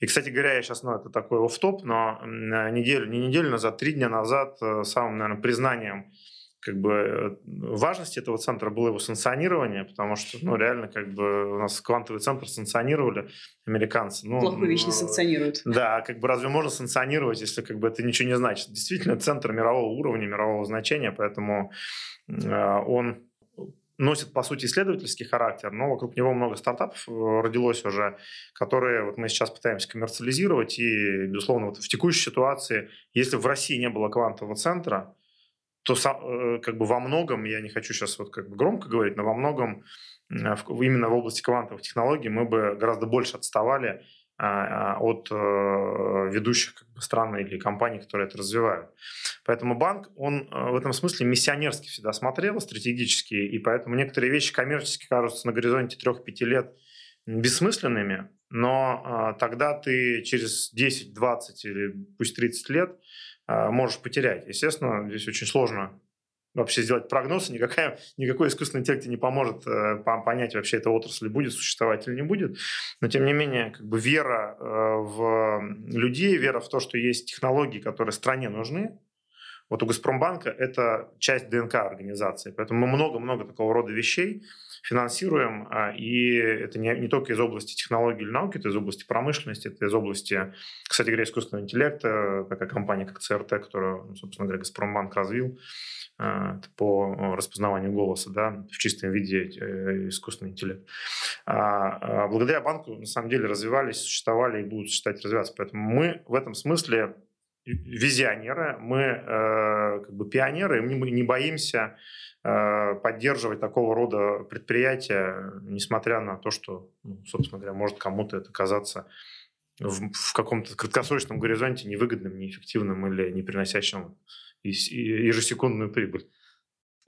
И, кстати говоря, я сейчас, ну, это такой оф-топ, но неделю, не неделю назад, три дня назад самым, наверное, признанием как бы э, важность этого центра было его санкционирование, потому что, ну, реально, как бы у нас квантовый центр санкционировали американцы. Ну, Плохую вещь не санкционируют. Да, как бы разве можно санкционировать, если как бы это ничего не значит? Действительно, центр мирового уровня, мирового значения, поэтому э, он носит, по сути, исследовательский характер, но вокруг него много стартапов э, родилось уже, которые вот мы сейчас пытаемся коммерциализировать. И, безусловно, вот в текущей ситуации, если в России не было квантового центра, то э, как бы во многом, я не хочу сейчас вот как бы громко говорить, но во многом именно в области квантовых технологий мы бы гораздо больше отставали а, а, от э, ведущих как бы, стран или компаний, которые это развивают. Поэтому банк, он э, в этом смысле миссионерски всегда смотрел, стратегически, и поэтому некоторые вещи коммерчески кажутся на горизонте 3-5 лет бессмысленными, но а, тогда ты через 10, 20 или пусть 30 лет можешь потерять. Естественно, здесь очень сложно вообще сделать прогноз, никакая, никакой искусственный интеллект не поможет э, понять, вообще эта отрасль будет существовать или не будет. Но, тем не менее, как бы вера э, в людей, вера в то, что есть технологии, которые стране нужны, вот у Газпромбанка это часть ДНК организации. Поэтому мы много-много такого рода вещей финансируем, а, и это не, не только из области технологий или науки, это из области промышленности, это из области, кстати говоря, искусственного интеллекта, такая компания, как ЦРТ, которую, ну, собственно говоря, Газпромбанк развил а, по распознаванию голоса, да, в чистом виде э, искусственный интеллект. А, благодаря банку, на самом деле, развивались, существовали и будут считать развиваться. Поэтому мы в этом смысле визионеры, мы э, как бы пионеры, мы не боимся Э, поддерживать такого рода предприятия, несмотря на то, что, ну, собственно говоря, может кому-то это казаться в, в каком-то краткосрочном горизонте невыгодным, неэффективным или не приносящим ежесекундную прибыль.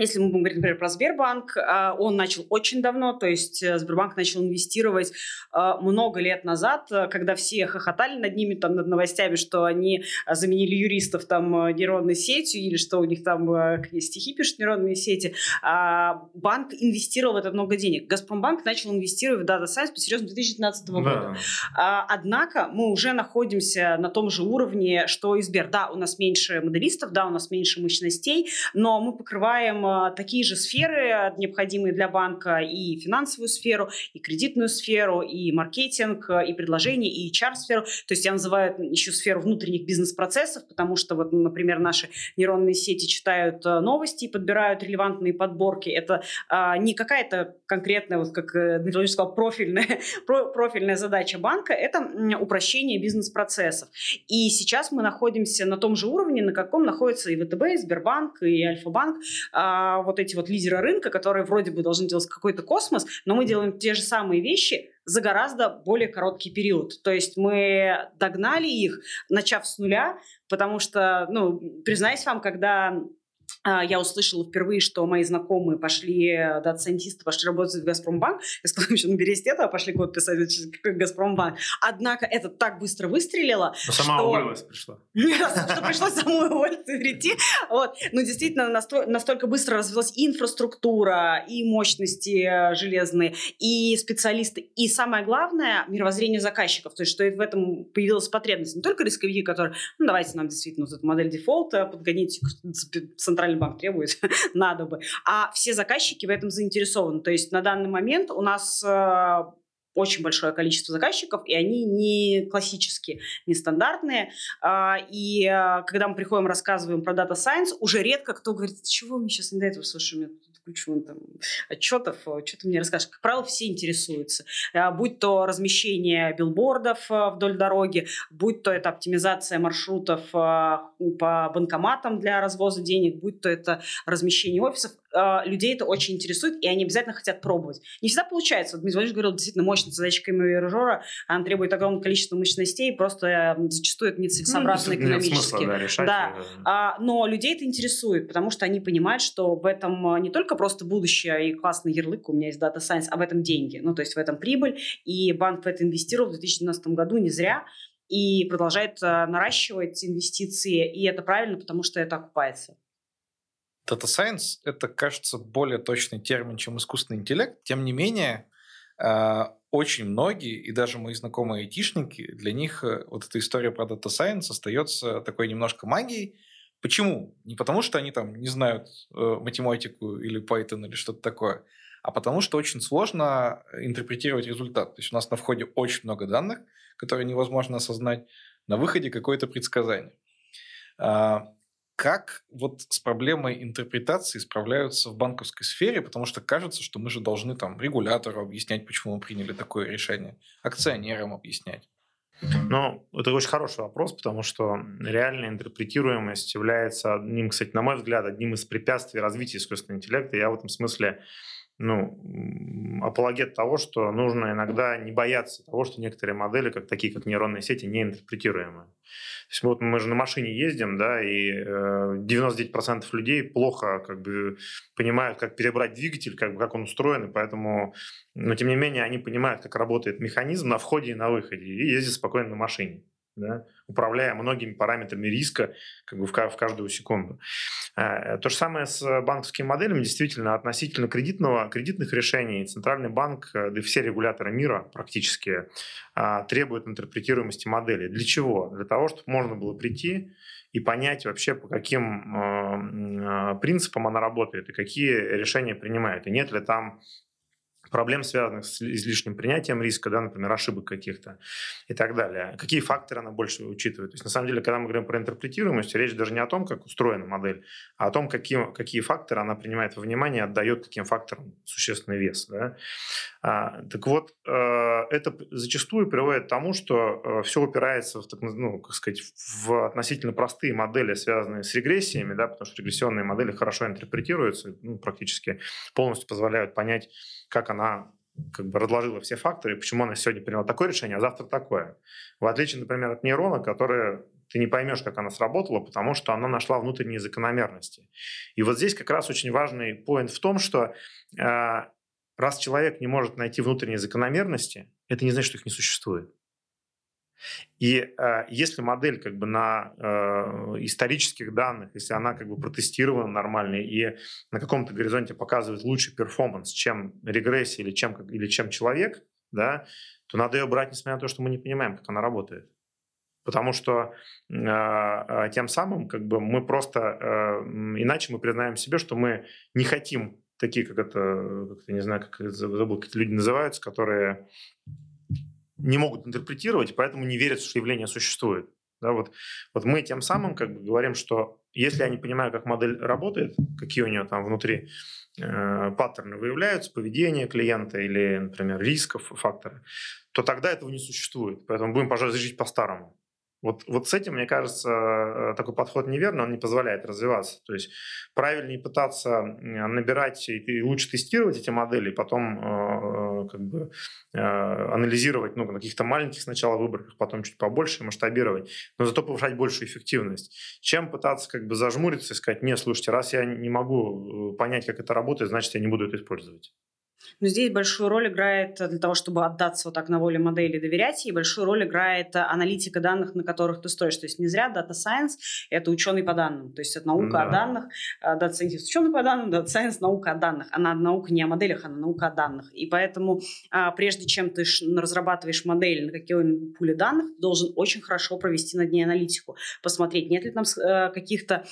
Если мы будем говорить, например, про Сбербанк, а, он начал очень давно, то есть э, Сбербанк начал инвестировать а, много лет назад, э, когда все хохотали над ними, там, над новостями, что они заменили юристов там э, нейронной сетью или что у них там стихи пишут нейронные сети. А, банк инвестировал в это много денег. Газпромбанк начал инвестировать в Data Science по-серьезному 2019 да. года. Однако мы уже находимся на том же уровне, что и Сбер. Да, у нас меньше моделистов, да, у нас меньше мощностей, но мы покрываем а, такие же сферы, необходимые для банка, и финансовую сферу, и кредитную сферу, и маркетинг, и предложения, и HR-сферу. То есть я называю еще сферу внутренних бизнес-процессов, потому что, вот, например, наши нейронные сети читают а, новости и подбирают релевантные подборки. Это а, не какая-то конкретная, вот как э, Дмитрий сказал, профильная, профильная задача банка, это упрощение бизнес-процессов. И сейчас мы находимся на том же уровне, на каком находится и ВТБ, и Сбербанк, и Альфа-банк. А, вот эти вот лидеры рынка, которые вроде бы должны делать какой-то космос, но мы делаем те же самые вещи за гораздо более короткий период. То есть мы догнали их, начав с нуля, потому что, ну, признаюсь вам, когда я услышала впервые, что мои знакомые пошли, дата-сайентисты пошли работать в Газпромбанк. Я сказала, что наберись этого, пошли код писать в Газпромбанк. Однако это так быстро выстрелило, Но сама что... уволилась пришла. Что пришлось самой уволиться и прийти. Вот. Ну, действительно, настолько быстро развилась и инфраструктура, и мощности э, железные, и специалисты. И самое главное, мировоззрение заказчиков. То есть, что в этом появилась потребность. Не только рисковики, которые, ну, давайте нам действительно вот эту модель дефолта подгоните центральный Центральный банк требует, надо бы. А все заказчики в этом заинтересованы. То есть на данный момент у нас э, очень большое количество заказчиков, и они не классические, не стандартные. А, и э, когда мы приходим, рассказываем про Data Science, уже редко кто говорит, чего мне сейчас не до этого, слушай, кучу вон, там, отчетов, э, что ты мне расскажешь. Как правило, все интересуются. Будь то размещение билбордов вдоль дороги, будь то это оптимизация маршрутов по банкоматам для развоза денег, будь то это размещение офисов, э, людей это очень интересует, и они обязательно хотят пробовать. Не всегда получается. Вот Владимирович говорил, действительно, мощная задача камережора, она требует огромного количества мощностей, просто э, зачастую это нецелесообразно ну, экономически. Нет смысла, да, решать. Да. А, но людей это интересует, потому что они понимают, что в этом э, не только просто будущее и классный ярлык у меня есть Data Science, а в этом деньги. Ну, то есть в этом прибыль, и банк в это инвестировал в 2012 году не зря, и продолжает э, наращивать инвестиции, и это правильно, потому что это окупается. Data Science — это, кажется, более точный термин, чем искусственный интеллект. Тем не менее, э, очень многие, и даже мои знакомые айтишники, для них э, вот эта история про Data Science остается такой немножко магией. Почему? Не потому, что они там не знают математику или Python или что-то такое, а потому что очень сложно интерпретировать результат. То есть у нас на входе очень много данных, которые невозможно осознать, на выходе какое-то предсказание. Как вот с проблемой интерпретации справляются в банковской сфере, потому что кажется, что мы же должны там регулятору объяснять, почему мы приняли такое решение, акционерам объяснять. Ну, это очень хороший вопрос, потому что реальная интерпретируемость является одним, кстати, на мой взгляд, одним из препятствий развития искусственного интеллекта. Я в этом смысле ну, апологет того, что нужно иногда не бояться того, что некоторые модели, как такие как нейронные сети, не интерпретируемы. То есть вот мы же на машине ездим, да, и 99% э, людей плохо как бы понимают, как перебрать двигатель, как, бы, как он устроен, и поэтому, но тем не менее они понимают, как работает механизм на входе и на выходе, и ездят спокойно на машине да, управляя многими параметрами риска как бы в, в каждую секунду. Э, то же самое с банковскими моделями. Действительно, относительно кредитного, кредитных решений Центральный банк, э, да и все регуляторы мира практически э, требуют интерпретируемости модели. Для чего? Для того, чтобы можно было прийти и понять вообще, по каким принципам она работает и какие решения принимает. И нет ли там проблем, связанных с излишним принятием риска, да, например, ошибок каких-то и так далее. Какие факторы она больше учитывает? То есть, на самом деле, когда мы говорим про интерпретируемость, речь даже не о том, как устроена модель, а о том, какие, какие факторы она принимает во внимание, отдает каким факторам существенный вес. Да? А, так вот, э, это зачастую приводит к тому, что э, все упирается в, так, ну, как сказать, в относительно простые модели, связанные с регрессиями, да, потому что регрессионные модели хорошо интерпретируются, ну, практически полностью позволяют понять, как она как бы разложила все факторы, почему она сегодня приняла такое решение, а завтра такое. В отличие, например, от нейрона, который ты не поймешь, как она сработала, потому что она нашла внутренние закономерности. И вот здесь как раз очень важный поинт в том, что э, раз человек не может найти внутренние закономерности, это не значит, что их не существует. И э, если модель как бы на э, исторических данных, если она как бы протестирована нормально и на каком-то горизонте показывает лучший перформанс, чем регрессия или чем, или чем человек, да, то надо ее брать, несмотря на то, что мы не понимаем, как она работает. Потому что э, э, тем самым как бы мы просто э, иначе мы признаем себе, что мы не хотим такие, как это, как не знаю, как забыл, как люди называются, которые не могут интерпретировать, поэтому не верят, что явление существует. Да, вот, вот мы тем самым как бы говорим, что если я не понимаю, как модель работает, какие у нее там внутри э, паттерны выявляются, поведение клиента или, например, рисков, факторы, то тогда этого не существует. Поэтому будем, пожалуй, жить по-старому. Вот, вот с этим, мне кажется, э, такой подход неверный, он не позволяет развиваться. То есть правильнее пытаться набирать и лучше тестировать эти модели, потом э, как бы э, анализировать ну, на каких-то маленьких сначала выборках, потом чуть побольше масштабировать, но зато повышать большую эффективность. Чем пытаться как бы зажмуриться и сказать, нет, слушайте, раз я не могу понять, как это работает, значит, я не буду это использовать. Но здесь большую роль играет э, для того, чтобы отдаться вот так на воле модели и доверять ей, большую роль играет э, аналитика данных, на которых ты строишь. То есть не зря Data Science – это ученый по данным. То есть это наука да. о данных. Э, Data Scientist – ученый по данным, Data Science – наука о данных. Она наука не о моделях, она наука о данных. И поэтому прежде чем ты разрабатываешь модель на какой-нибудь пуле данных, ты должен очень хорошо провести над ней аналитику, посмотреть, нет ли там каких-то,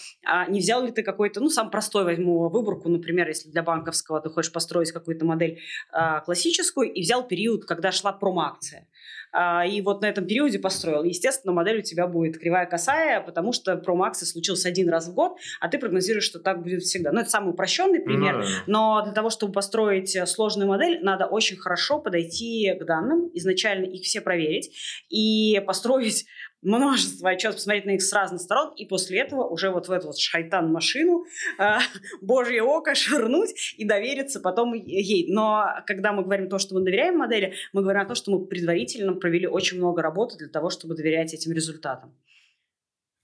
не взял ли ты какой-то, ну, сам простой возьму выборку, например, если для банковского ты хочешь построить какую-то модель, модель а, классическую и взял период, когда шла промо-акция. А, и вот на этом периоде построил. Естественно, модель у тебя будет кривая косая, потому что промо-акция случилась один раз в год, а ты прогнозируешь, что так будет всегда. Ну, это самый упрощенный пример, mm-hmm. но для того, чтобы построить э, сложную модель, надо очень хорошо подойти к данным, изначально их все проверить и построить множество отчетов, посмотреть на них с разных сторон, и после этого уже вот в эту вот шайтан-машину э, божье око швырнуть и довериться потом ей. Но когда мы говорим то, что мы доверяем модели, мы говорим о том, что мы предварительно провели очень много работы для того, чтобы доверять этим результатам.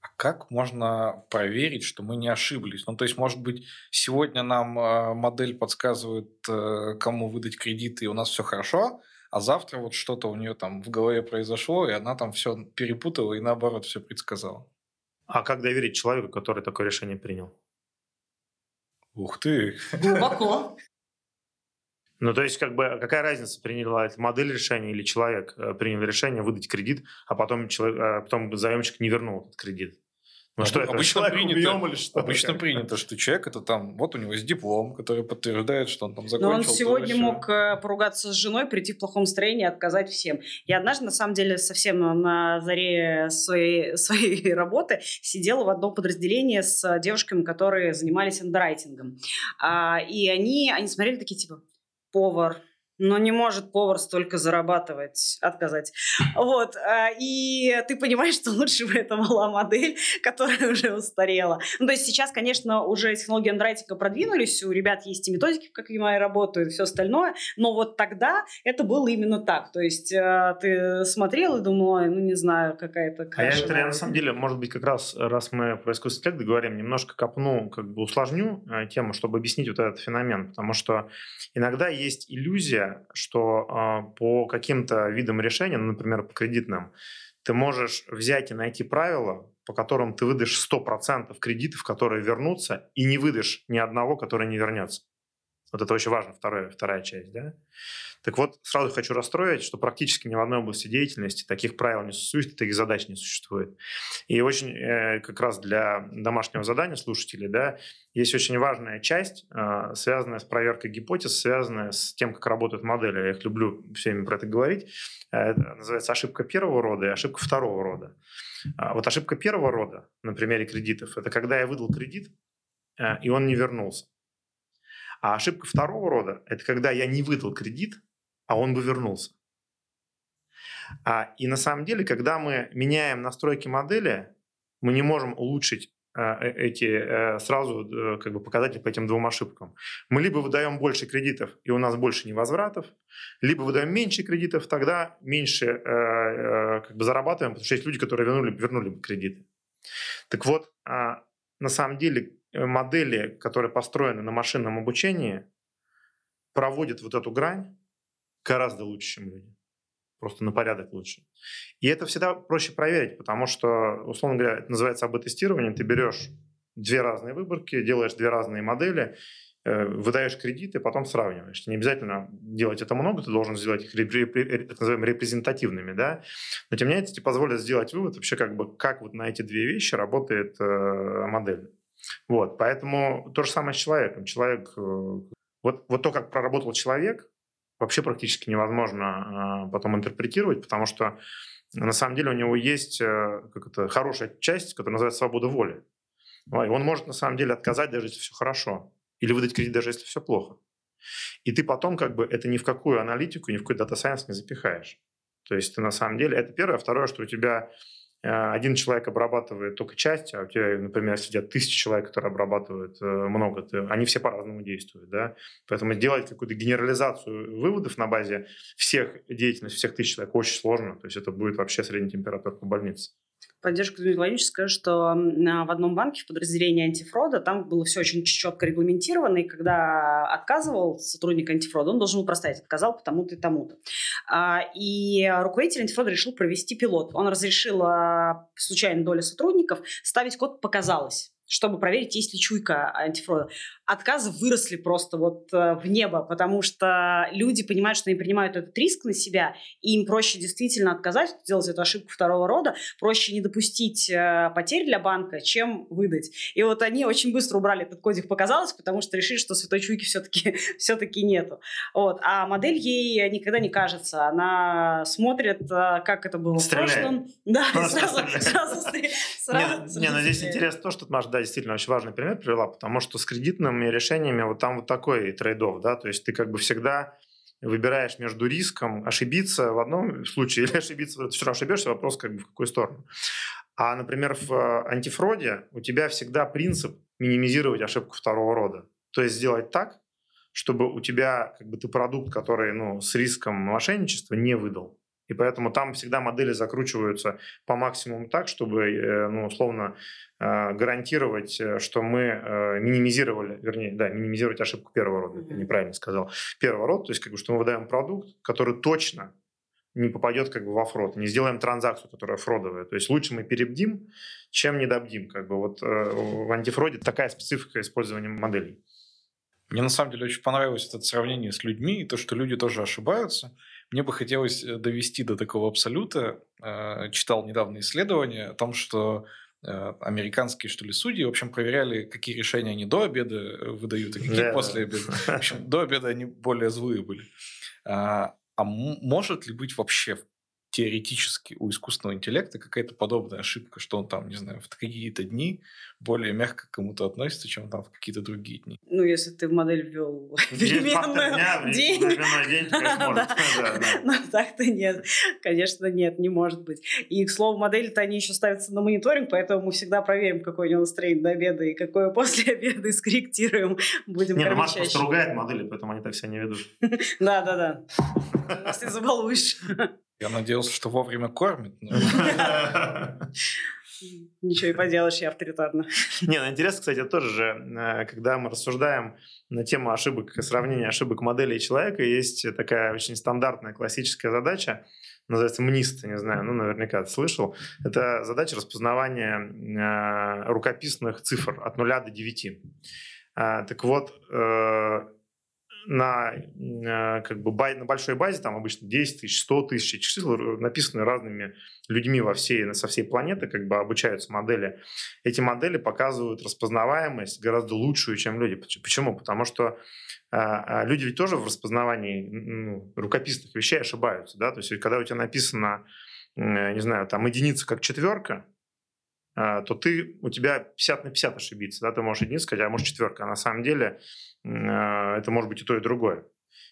А как можно проверить, что мы не ошиблись? Ну, то есть, может быть, сегодня нам э, модель подсказывает, э, кому выдать кредиты, и у нас все хорошо, а завтра вот что-то у нее там в голове произошло, и она там все перепутала и наоборот все предсказала. А как доверить человеку, который такое решение принял? Ух ты! Глубоко. Ну, то есть, как бы, какая разница, приняла это модель решения или человек э, принял решение выдать кредит, а потом, человек, а потом заемщик не вернул этот кредит? Ну что, обычно принято, или что? Обычно как? принято, что человек это там, вот у него есть диплом, который подтверждает, что он там закончил. Но он сегодня мог э, поругаться с женой, прийти в плохом настроении и отказать всем. Я однажды, на самом деле, совсем на заре своей, своей работы сидела в одном подразделении с девушками, которые занимались андеррайтингом. А, и они, они смотрели такие, типа, повар, но не может повар столько зарабатывать, отказать. Вот. А, и ты понимаешь, что лучше бы это была модель, которая уже устарела. Ну, то есть сейчас, конечно, уже технологии андроидика продвинулись, у ребят есть и методики, как и мои работают, и все остальное, но вот тогда это было именно так. То есть а, ты смотрел и думал, ну, не знаю, какая-то. А я, я на самом деле, может быть, как раз, раз мы про искусственный интеллект говорим, немножко копну, как бы усложню э, тему, чтобы объяснить вот этот феномен, потому что иногда есть иллюзия, что а, по каким-то видам решения, ну, например, по кредитным, ты можешь взять и найти правила, по которым ты выдашь 100% кредитов, которые вернутся, и не выдашь ни одного, который не вернется. Вот это очень важно, вторая, вторая часть. Да? Так вот, сразу хочу расстроить, что практически ни в одной области деятельности таких правил не существует, таких задач не существует. И очень э, как раз для домашнего задания слушателей да, есть очень важная часть, э, связанная с проверкой гипотез, связанная с тем, как работают модели. Я их люблю всеми про это говорить. Э, это называется ошибка первого рода и ошибка второго рода. А вот ошибка первого рода на примере кредитов – это когда я выдал кредит, э, и он не вернулся. А ошибка второго рода – это когда я не выдал кредит, а он бы вернулся. А, и на самом деле, когда мы меняем настройки модели, мы не можем улучшить э, эти сразу как бы показатели по этим двум ошибкам. Мы либо выдаем больше кредитов, и у нас больше невозвратов, либо выдаем меньше кредитов, тогда меньше как бы зарабатываем, потому что есть люди, которые вернули, вернули кредиты. Так вот, а, на самом деле модели, которые построены на машинном обучении, проводят вот эту грань гораздо лучше, чем люди просто на порядок лучше. И это всегда проще проверить, потому что, условно говоря, это называется АБ-тестирование. Ты берешь две разные выборки, делаешь две разные модели, э, выдаешь кредиты, потом сравниваешь. Не обязательно делать это много, ты должен сделать их так называаемыми репрезентативными, да. Но тем не менее, это тебе позволит сделать вывод вообще, как бы, как вот на эти две вещи работает э, модель. Вот, поэтому то же самое с человеком. Человек, э, вот, вот то, как проработал человек, вообще практически невозможно а, потом интерпретировать, потому что на самом деле у него есть э, как это, хорошая часть, которая называется свобода воли. И он может на самом деле отказать, даже если все хорошо, или выдать кредит, даже если все плохо. И ты потом как бы это ни в какую аналитику, ни в какой data science не запихаешь. То есть ты на самом деле, это первое. А второе, что у тебя Э, один человек обрабатывает только часть, а у тебя, например, сидят тысячи человек, которые обрабатывают э, много, они все по-разному действуют, да, поэтому сделать какую-то генерализацию выводов на базе всех деятельности, всех тысяч человек очень сложно, то есть это будет вообще средняя температура по больнице поддержку Дмитрия Владимировича что в одном банке в подразделении антифрода там было все очень четко регламентировано, и когда отказывал сотрудник антифрода, он должен был проставить, отказал потому-то и тому-то. А, и руководитель антифрода решил провести пилот. Он разрешил а, случайной доле сотрудников ставить код «показалось» чтобы проверить, есть ли чуйка антифрода отказы выросли просто вот э, в небо, потому что люди понимают, что они принимают этот риск на себя, и им проще действительно отказать, сделать эту ошибку второго рода, проще не допустить э, потерь для банка, чем выдать. И вот они очень быстро убрали этот кодик, показалось, потому что решили, что святой чуйки все-таки все-таки нету. Вот. А модель ей никогда не кажется. Она смотрит, э, как это было Стреляет. в прошлом. Да, сразу, сразу, сразу, Не, но здесь интересно то, что Маша, да, действительно очень важный пример привела, потому что с кредитным инвестиционными решениями вот там вот такой трейдов, да, то есть ты как бы всегда выбираешь между риском ошибиться в одном случае или ошибиться, ты все равно ошибешься, вопрос как бы в какую сторону. А, например, в э, антифроде у тебя всегда принцип минимизировать ошибку второго рода. То есть сделать так, чтобы у тебя как бы ты продукт, который ну, с риском мошенничества не выдал. И поэтому там всегда модели закручиваются по максимуму так, чтобы, э, ну, условно, э, гарантировать, э, что мы минимизировали, вернее, да, минимизировать ошибку первого рода, mm-hmm. неправильно сказал, первого рода, то есть как бы, что мы выдаем продукт, который точно не попадет как бы во фрод, не сделаем транзакцию, которая фродовая. То есть лучше мы перебдим, чем недобдим. Как бы вот в антифроде такая специфика использования моделей. Мне на самом деле очень понравилось это сравнение с людьми, и то, что люди тоже ошибаются. Мне бы хотелось э, довести до такого абсолюта. Э, читал недавно исследование о том, что э, американские, что ли, судьи, в общем, проверяли, какие решения они до обеда выдают, а какие да, после обеда. В общем, до обеда они более злые были. А, а может ли быть вообще теоретически у искусственного интеллекта какая-то подобная ошибка, что он там, не знаю, в какие-то дни более мягко к кому-то относится, чем там в какие-то другие дни. Ну, если ты в модель ввел переменную день. Ну, так-то нет. Конечно, нет, не может быть. И, к слову, модели-то они еще ставятся на мониторинг, поэтому мы всегда проверим, какое у него настроение до обеда и какое после обеда, и скорректируем. Будем Не, ну Маша просто ругает модели, поэтому они так себя не ведут. Да-да-да. Ты забалуешь. Я надеялся, что вовремя кормит. Но... Ничего не поделаешь, я авторитарно. Не, ну интересно, кстати, тоже же, э, когда мы рассуждаем на тему ошибок, сравнения ошибок модели и человека, есть такая очень стандартная классическая задача, называется МНИСТ, не знаю, ну, наверняка ты слышал. Это задача распознавания э, рукописных цифр от 0 до 9. Э, так вот, на, э, как бы, на большой базе, там обычно 10 тысяч, 100 тысяч чисел, написаны разными людьми во всей, со всей планеты, как бы обучаются модели. Эти модели показывают распознаваемость гораздо лучшую, чем люди. Почему? Потому что а люди ведь тоже в распознавании ну, рукописных вещей ошибаются. Да? То есть, когда у тебя написано, не знаю, там единица как четверка, то ты, у тебя 50 на 50 ошибиться. Да? Ты можешь единицу сказать, а может четверка. А на самом деле это может быть и то, и другое.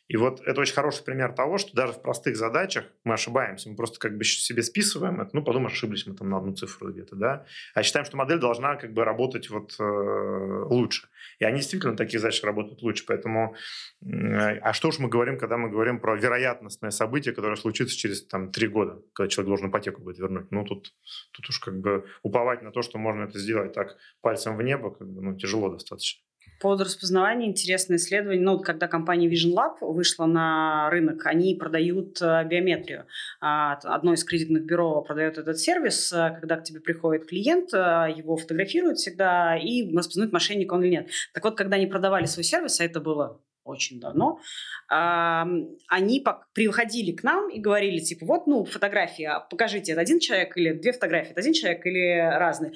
И вот это очень хороший пример того, что даже в простых задачах мы ошибаемся. Мы просто как бы себе списываем это. Ну, подумаешь, ошиблись мы там на одну цифру где-то, да. А считаем, что модель должна как бы работать вот э, лучше. И они действительно такие задачи работают лучше. Поэтому, э, а что уж мы говорим, когда мы говорим про вероятностное событие, которое случится через там три года, когда человек должен ипотеку будет вернуть. Ну, тут, тут уж как бы уповать на то, что можно это сделать так пальцем в небо, как бы, ну, тяжело достаточно. По поводу распознавания интересное исследование. Ну, вот когда компания Vision Lab вышла на рынок, они продают э, биометрию. А, одно из кредитных бюро продает этот сервис, э, когда к тебе приходит клиент, э, его фотографируют всегда и распознают, мошенник он или нет. Так вот, когда они продавали свой сервис, а это было очень давно, они приходили к нам и говорили, типа, вот, ну, фотографии, а покажите, это один человек или две фотографии, это один человек или разные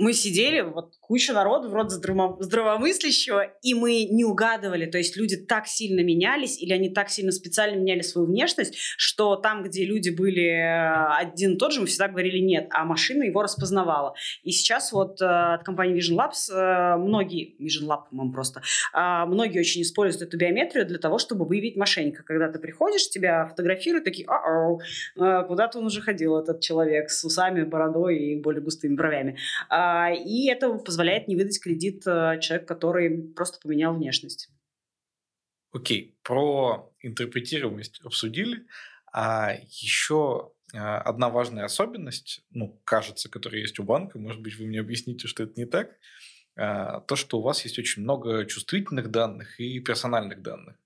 мы сидели, вот куча народу, вроде здраво, здравомыслящего, и мы не угадывали. То есть люди так сильно менялись, или они так сильно специально меняли свою внешность, что там, где люди были э, один и тот же, мы всегда говорили нет, а машина его распознавала. И сейчас вот э, от компании Vision Labs э, многие, Vision Lab, по-моему, просто, э, многие очень используют эту биометрию для того, чтобы выявить мошенника. Когда ты приходишь, тебя фотографируют, такие, а э, куда-то он уже ходил, этот человек, с усами, бородой и более густыми бровями. А, и это позволяет не выдать кредит э, человек, который просто поменял внешность. Окей, про интерпретируемость обсудили. А еще а, одна важная особенность, ну, кажется, которая есть у банка, может быть, вы мне объясните, что это не так, а, то, что у вас есть очень много чувствительных данных и персональных данных.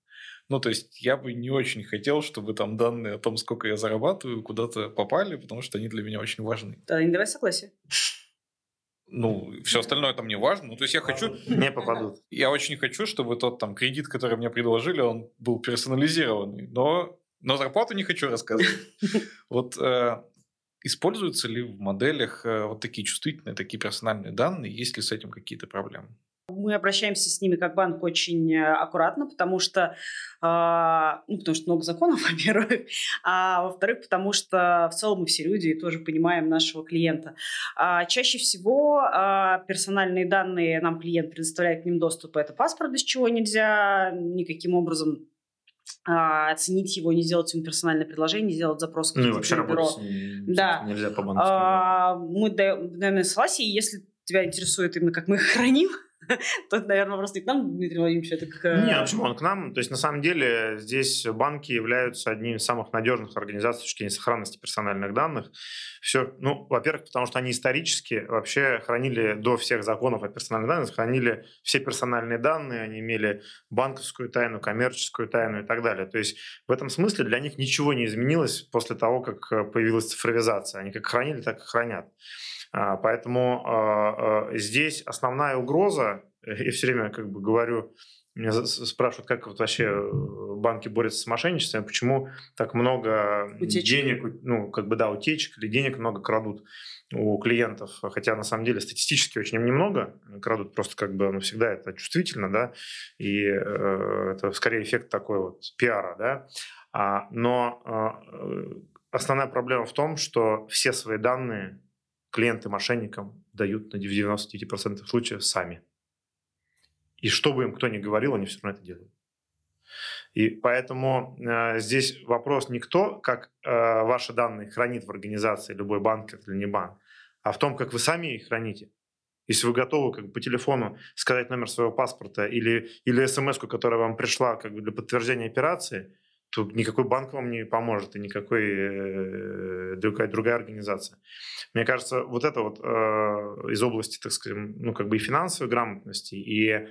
Ну, то есть я бы не очень хотел, чтобы там данные о том, сколько я зарабатываю, куда-то попали, потому что они для меня очень важны. Да, не давай согласие. Ну, все остальное там не важно. Ну, то есть я хочу... Не попадут. Я очень хочу, чтобы тот там кредит, который мне предложили, он был персонализированный. Но, но зарплату не хочу рассказывать. Вот э, используются ли в моделях э, вот такие чувствительные, такие персональные данные? Есть ли с этим какие-то проблемы? Мы обращаемся с ними как банк очень э, аккуратно, потому что, э, ну, потому что много законов, во-первых, а во-вторых, потому что в целом мы все люди и тоже понимаем нашего клиента. А чаще всего э, персональные данные нам клиент предоставляет к ним доступ. Это паспорт, без чего нельзя никаким образом оценить его, не сделать ему персональное предложение, не сделать запрос к ну, вообще бюро. да. нельзя по банковскому. А, мы даем согласие, если тебя интересует именно, как мы их храним, то, наверное, вопрос не к нам, Дмитрий Владимирович, это к... Э, не, почему он к нам? То есть, на самом деле, здесь банки являются одним из самых надежных организаций с точки зрения сохранности персональных данных. Все, ну, во-первых, потому что они исторически вообще хранили до всех законов о персональных данных, хранили все персональные данные, они имели банковскую тайну, коммерческую тайну и так далее. То есть, в этом смысле для них ничего не изменилось после того, как э, появилась цифровизация. Они как хранили, так и хранят. А, поэтому а, а, здесь основная угроза, я все время как бы говорю, меня спрашивают, как вот вообще э, банки борются с мошенничеством, почему так много утечек. денег, ну, как бы, да, утечек или денег много крадут у клиентов, хотя на самом деле статистически очень немного крадут, просто как бы, ну, всегда это чувствительно, да, и э, это скорее эффект такой вот пиара, да, а, но э, основная проблема в том, что все свои данные клиенты мошенникам дают на 99% случаев сами. И что бы им кто ни говорил, они все равно это делают. И поэтому э, здесь вопрос не кто, как э, ваши данные хранит в организации любой банк или не банк, а в том, как вы сами их храните. Если вы готовы как бы, по телефону сказать номер своего паспорта или, или смс, которая вам пришла как бы, для подтверждения операции, то никакой банк вам не поможет и никакой э, другая, другая организация. Мне кажется, вот это вот э, из области, так скажем, ну как бы и финансовой грамотности, и э,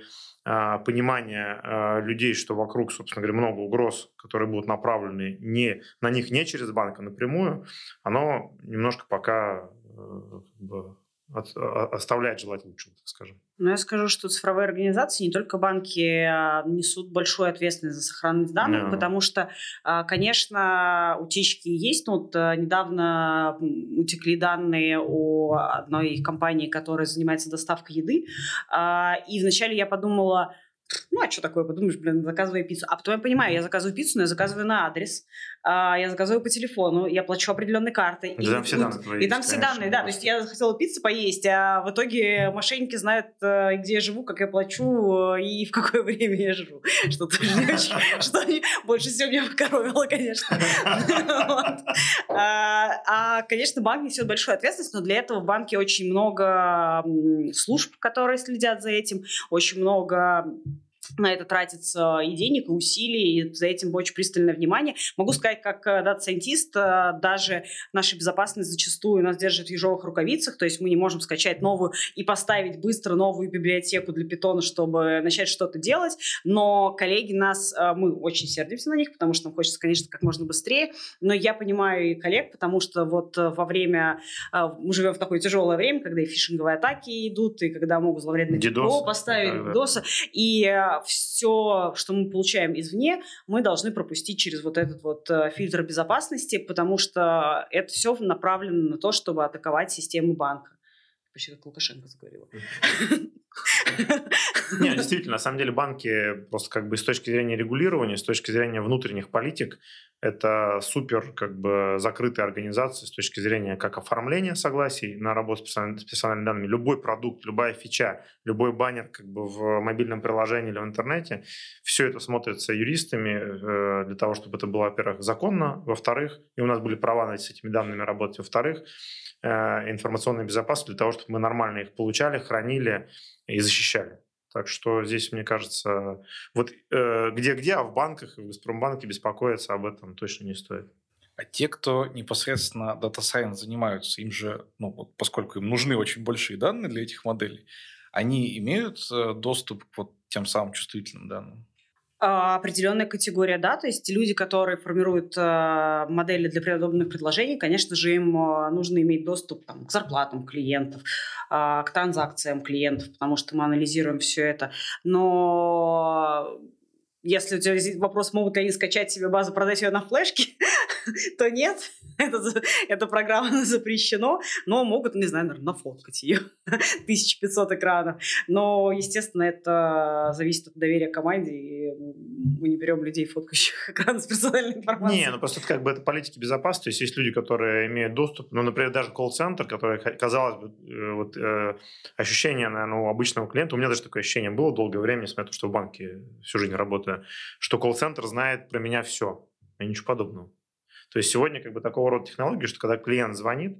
понимания э, людей, что вокруг, собственно говоря, много угроз, которые будут направлены не, на них не через банк, а напрямую, оно немножко пока э, как бы от, а, оставляет желать лучшего, так скажем. Ну, я скажу, что цифровые организации, не только банки, а, несут большую ответственность за сохранность данных, yeah. потому что, а, конечно, утечки есть. Ну, вот недавно утекли данные о одной компании, которая занимается доставкой еды. И вначале я подумала, ну, а что такое, подумаешь, блин, заказывай пиццу. А потом я понимаю, я заказываю пиццу, но я заказываю на адрес. А, я заказываю по телефону, я плачу определенной картой. И, там все данные твои И там все данные, да. То есть я хотела пиццу поесть, а в итоге мошенники знают, э, где я живу, как я плачу э, и в какое время я живу. Что тоже не очень, что больше всего меня покоровило, конечно. А, а, конечно, банк несет большую ответственность, но для этого в банке очень много служб, которые следят за этим, очень много на это тратится и денег, и усилий, и за этим очень пристальное внимание. Могу сказать, как э, data scientist, э, даже наша безопасность зачастую нас держит в ежовых рукавицах, то есть мы не можем скачать новую и поставить быстро новую библиотеку для питона, чтобы начать что-то делать, но коллеги нас, э, мы очень сердимся на них, потому что нам хочется, конечно, как можно быстрее, но я понимаю и коллег, потому что вот во время, мы живем в такое тяжелое время, когда и фишинговые атаки идут, и когда могут зловредное ПО поставить, да, да. и все, что мы получаем извне, мы должны пропустить через вот этот вот э, фильтр безопасности, потому что это все направлено на то, чтобы атаковать систему банка. Почти как Лукашенко заговорила. Нет, действительно, на самом деле банки просто как бы с точки зрения регулирования, с точки зрения внутренних политик, это супер как бы закрытые организации с точки зрения как оформления согласий на работу с персональными данными. Любой продукт, любая фича, любой баннер как бы в мобильном приложении или в интернете, все это смотрится юристами э, для того, чтобы это было, во-первых, законно, во-вторых, и у нас были права с этими данными работать, во-вторых, э, информационная безопасность для того, чтобы мы нормально их получали, хранили и защищали. Так что здесь, мне кажется, вот э, где-где, а в банках в Газпромбанке беспокоиться об этом точно не стоит. А те, кто непосредственно Data Science занимаются, им же, ну, поскольку им нужны очень большие данные для этих моделей, они имеют э, доступ к вот тем самым чувствительным данным? А, определенная категория, да, то есть люди, которые формируют э, модели для подобных предложений, конечно же, им э, нужно иметь доступ там, к зарплатам клиентов, к транзакциям клиентов, потому что мы анализируем все это. Но если у тебя вопрос, могут ли они скачать себе базу, продать ее на флешке, то нет, это, это программа запрещено, но могут, не знаю, наверное, нафоткать ее. 1500 экранов. Но, естественно, это зависит от доверия команде, и мы не берем людей, фоткающих экран с персональной информацией. Не, ну просто это как бы это политики безопасности. То есть есть люди, которые имеют доступ, ну, например, даже колл-центр, который, казалось бы, э, вот, э, ощущение, наверное, у обычного клиента, у меня даже такое ощущение было долгое время, несмотря на то, что в банке всю жизнь работаю, что колл-центр знает про меня все, и ничего подобного. То есть сегодня как бы такого рода технологии, что когда клиент звонит,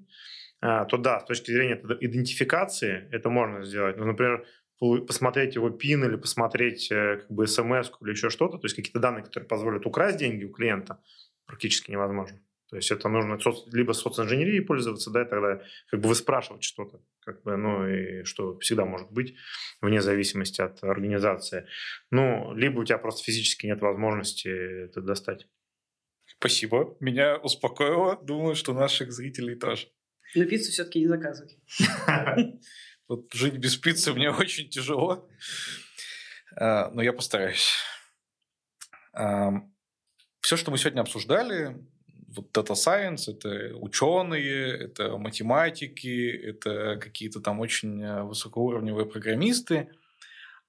а, то да, с точки зрения идентификации это можно сделать. Ну, например, посмотреть его пин или посмотреть э, как бы смс или еще что-то, то есть какие-то данные, которые позволят украсть деньги у клиента, практически невозможно. То есть это нужно соц... либо социнженерией пользоваться, да, и тогда как бы вы спрашивать что-то, как бы, ну, и что всегда может быть, вне зависимости от организации. Ну, либо у тебя просто физически нет возможности это достать. Спасибо. Меня успокоило. Думаю, что наших зрителей тоже. Но пиццу все-таки не заказывай. Вот жить без пиццы мне очень тяжело. А, но я постараюсь. Все, что мы сегодня обсуждали, вот Data Science, это ученые, это математики, это какие-то там очень э, высокоуровневые программисты.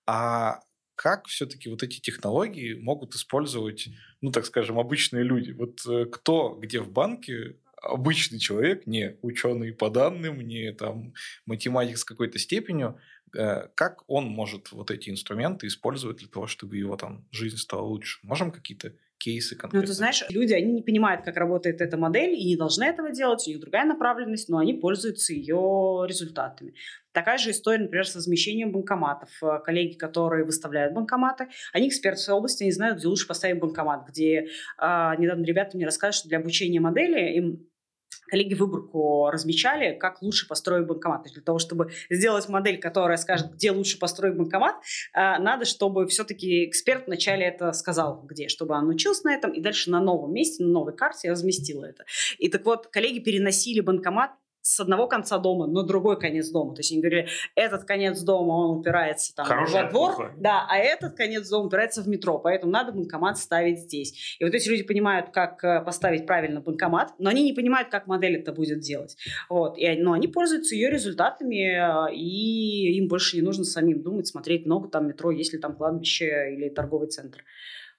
А как все-таки вот эти технологии могут использовать, ну, так скажем, обычные люди? Вот э, кто где в банке обычный человек, не ученый по данным, не там математик с какой-то степенью, э, как он может вот эти инструменты использовать для того, чтобы его там жизнь стала лучше? Можем какие-то кейсы конкретно? Ну, ты знаешь, люди, они не понимают, как работает эта модель, и не должны этого делать, у них другая направленность, но они пользуются ее результатами. Такая же история, например, с размещением банкоматов. Э, коллеги, которые выставляют банкоматы, они эксперты в своей области, они знают, где лучше поставить банкомат, где э, недавно ребята мне рассказывают, что для обучения модели им коллеги выборку размечали, как лучше построить банкомат. То есть для того, чтобы сделать модель, которая скажет, где лучше построить банкомат, э, надо, чтобы все-таки эксперт вначале это сказал, где, чтобы он учился на этом, и дальше на новом месте, на новой карте разместил это. И так вот, коллеги переносили банкомат с одного конца дома на другой конец дома. То есть они говорили, этот конец дома, он упирается там Хорошая во двор, плохо. да, а этот конец дома упирается в метро, поэтому надо банкомат ставить здесь. И вот эти люди понимают, как э, поставить правильно банкомат, но они не понимают, как модель это будет делать. Вот. И, но они пользуются ее результатами, э, и им больше не нужно самим думать, смотреть много там метро, есть ли там кладбище или торговый центр.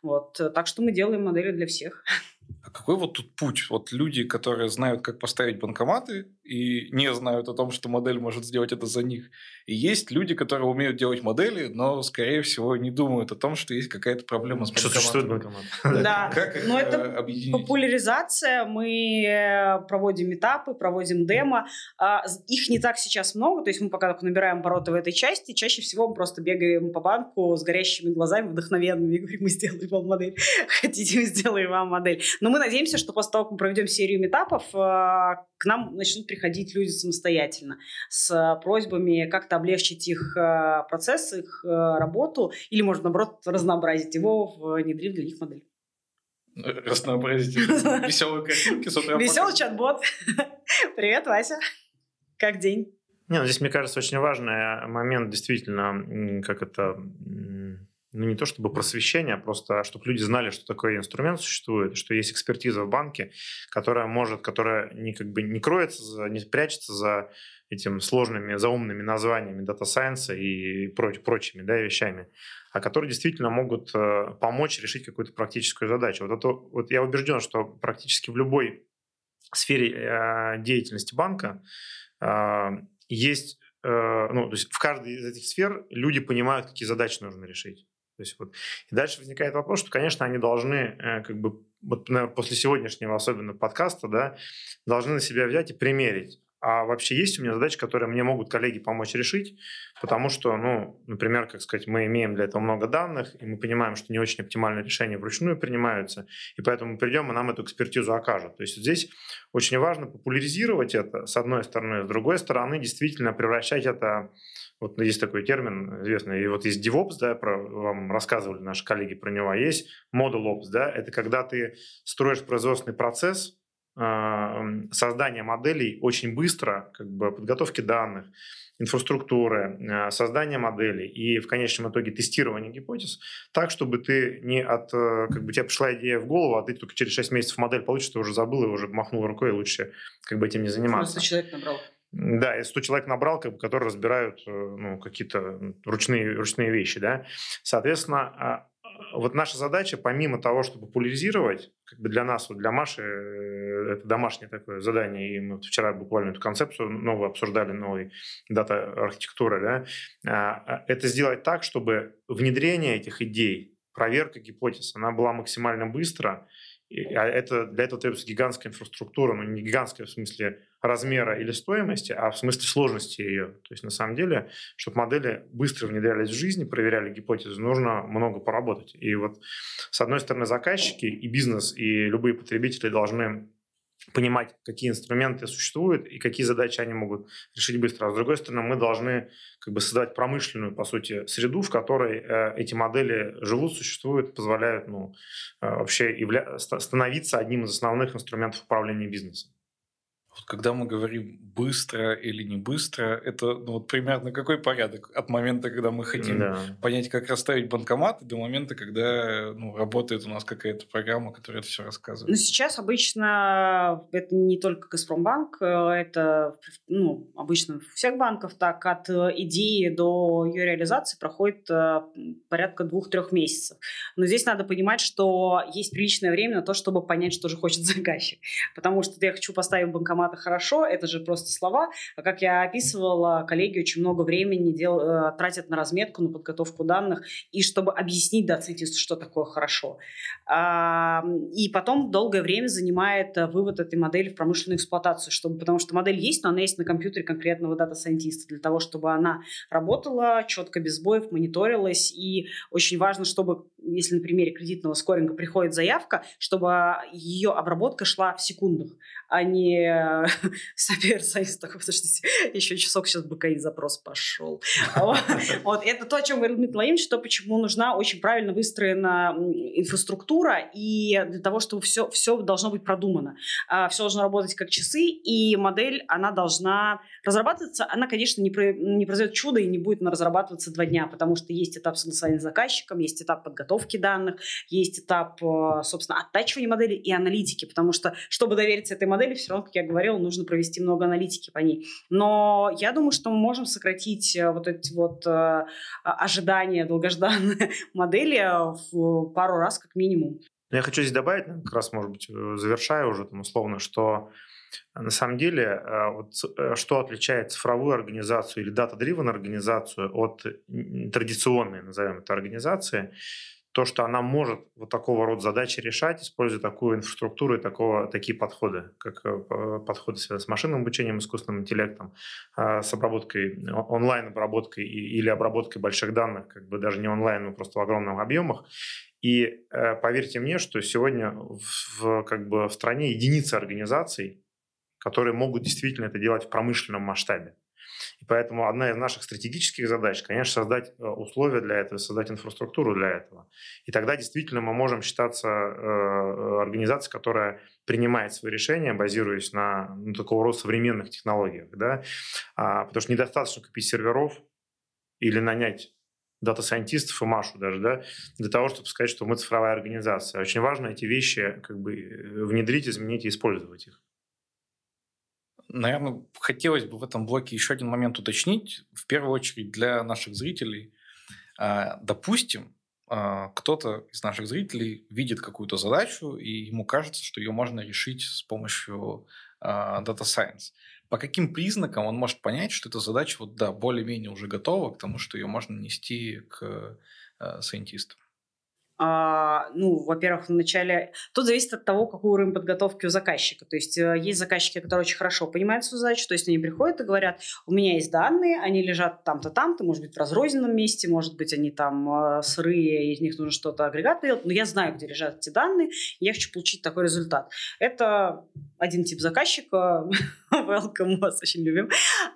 Вот. Так что мы делаем модели для всех. А какой вот тут путь? Вот люди, которые знают, как поставить банкоматы и не знают о том, что модель может сделать это за них. И есть люди, которые умеют делать модели, но, скорее всего, не думают о том, что есть какая-то проблема с банкоматом. Что существует банкомат. Да, но это э, популяризация. Мы э, проводим этапы, проводим демо. А, их не так сейчас много, то есть мы пока только набираем обороты в этой части. Чаще всего мы просто бегаем по банку с горящими глазами, вдохновенными, и говорим, мы сделаем вам модель. Хотите, мы сделаем вам модель. Но мы надеемся, что после того, как мы проведем серию метапов, э, к нам начнут приходить люди самостоятельно с просьбами как-то облегчить их э, процесс, их э, работу, или, может, наоборот, разнообразить его, внедрив для них модель. Разнообразить веселые картинки с утра. Веселый чат-бот. Привет, Вася. Как день? Не, ну здесь, мне кажется, очень важный момент, действительно, как это ну, не то чтобы просвещение, а просто чтобы люди знали, что такой инструмент существует, что есть экспертиза в банке, которая может, которая не, как бы не кроется, не прячется за этим сложными, заумными названиями дата сайенса и проч, прочими да, вещами, а которые действительно могут э, помочь решить какую-то практическую задачу. Вот, это, вот я убежден, что практически в любой сфере э, деятельности банка э, есть э, ну, то есть в каждой из этих сфер люди понимают, какие задачи нужно решить. То есть вот. И дальше возникает вопрос, что, конечно, они должны, э, как бы, вот, наверное, после сегодняшнего особенно подкаста, да, должны на себя взять и примерить. А вообще есть у меня задачи, которые мне могут коллеги помочь решить, потому что, ну, например, как сказать, мы имеем для этого много данных, и мы понимаем, что не очень оптимальные решения вручную принимаются, и поэтому мы придем, и нам эту экспертизу окажут. То есть здесь очень важно популяризировать это, с одной стороны, с другой стороны, действительно превращать это вот есть такой термин известный, и вот есть DevOps, да, про, вам рассказывали наши коллеги про него, а есть Model Ops, да, это когда ты строишь производственный процесс, э, создания моделей очень быстро, как бы подготовки данных, инфраструктуры, э, создания моделей и в конечном итоге тестирование гипотез, так, чтобы ты не от, э, как бы тебе пришла идея в голову, а ты только через 6 месяцев модель получишь, ты уже забыл и уже махнул рукой, и лучше как бы этим не заниматься. Просто человек набрал. Да, и 100 человек набрал, как бы, которые разбирают э, ну, какие-то ручные, ручные вещи. Да? Соответственно, а, вот наша задача, помимо того, чтобы популяризировать, как бы для нас, вот для Маши, э, это домашнее такое задание, и мы вчера буквально эту концепцию новую обсуждали, новой дата-архитектуры, да, а, а, это сделать так, чтобы внедрение этих идей, проверка гипотез, она была максимально быстро, а это, для этого требуется гигантская инфраструктура, но не гигантская в смысле размера или стоимости, а в смысле сложности ее. То есть на самом деле, чтобы модели быстро внедрялись в жизнь, проверяли гипотезы, нужно много поработать. И вот с одной стороны заказчики и бизнес, и любые потребители должны понимать, какие инструменты существуют и какие задачи они могут решить быстро. А с другой стороны, мы должны как бы создавать промышленную, по сути, среду, в которой э, эти модели живут, существуют, позволяют ну, э, вообще явля- становиться одним из основных инструментов управления бизнесом. Вот когда мы говорим быстро или не быстро, это ну, вот примерно какой порядок от момента, когда мы хотим да. понять, как расставить банкомат, до момента, когда ну, работает у нас какая-то программа, которая это все рассказывает? Ну, сейчас обычно это не только Газпромбанк, э, это ну, обычно всех банков так, от идеи до ее реализации проходит э, порядка двух-трех месяцев. Но здесь надо понимать, что есть приличное время на то, чтобы понять, что же хочет заказчик. Потому что я хочу поставить банкомат формата хорошо, это же просто слова. А как я описывала, коллеги очень много времени дел, э, тратят на разметку, на подготовку данных, и чтобы объяснить data scientist у, что такое хорошо. А, и потом долгое время занимает э, вывод этой модели в промышленную эксплуатацию, чтобы, потому что модель есть, но она есть на компьютере конкретного data scientist а, для того, чтобы она работала четко, без сбоев, мониторилась. И очень важно, чтобы, если на примере кредитного скоринга приходит заявка, чтобы ее обработка шла в секундах, а не соперсайз такой, подождите, еще часок сейчас БКИ запрос пошел. Вот, это то, о чем говорил Дмитрий Владимирович, что почему нужна очень правильно выстроена инфраструктура, и для того, чтобы все, все должно быть продумано. А, все должно работать как часы, и модель, она должна разрабатываться. Она, конечно, не, про, не произойдет чудо и не будет она разрабатываться два дня, потому что есть этап согласования с заказчиком, есть этап подготовки данных, есть этап, э, собственно, оттачивания модели и аналитики, потому что, чтобы довериться этой модели, все равно, как я говорила, нужно провести много аналитики по ней. Но я думаю, что мы можем сократить э, вот эти вот э, ожидания долгожданные модели в пару раз как минимум. Я хочу здесь добавить, как раз, может быть, завершая уже там условно, что на самом деле, э, вот, э, что отличает цифровую организацию или дата-дривен организацию от традиционной, назовем это, организации, то, что она может вот такого рода задачи решать, используя такую инфраструктуру и такого, такие подходы, как э, подходы, связанные с машинным обучением, искусственным интеллектом, с обработкой, онлайн-обработкой или обработкой больших данных, как бы даже не онлайн, но просто в огромных объемах. И поверьте мне, что сегодня в, как бы в стране единицы организаций, которые могут действительно это делать в промышленном масштабе. И поэтому одна из наших стратегических задач, конечно, создать э, условия для этого, создать инфраструктуру для этого. И тогда действительно мы можем считаться э, организацией, которая принимает свои решения, базируясь на ну, такого рода современных технологиях. Да? А, потому что недостаточно купить серверов или нанять дата-сайентистов и Машу даже, да, для того, чтобы сказать, что мы цифровая организация. Очень важно эти вещи как бы внедрить, изменить и использовать их. Наверное, хотелось бы в этом блоке еще один момент уточнить. В первую очередь для наших зрителей. А, допустим, а, кто-то из наших зрителей видит какую-то задачу, и ему кажется, что ее можно решить с помощью а, Data Science. По каким признакам он может понять, что эта задача вот, да, более-менее уже готова к тому, что ее можно нести к сайентистам? А, ну, во-первых, вначале... Тут зависит от того, какой уровень подготовки у заказчика. То есть э, есть заказчики, которые очень хорошо понимают свою задачу, то есть они приходят и говорят, у меня есть данные, они лежат там-то, там-то, может быть, в разрозненном месте, может быть, они там э, сырые, из них нужно что-то агрегат делать, но я знаю, где лежат эти данные, я хочу получить такой результат. Это один тип заказчика, welcome, вас очень любим.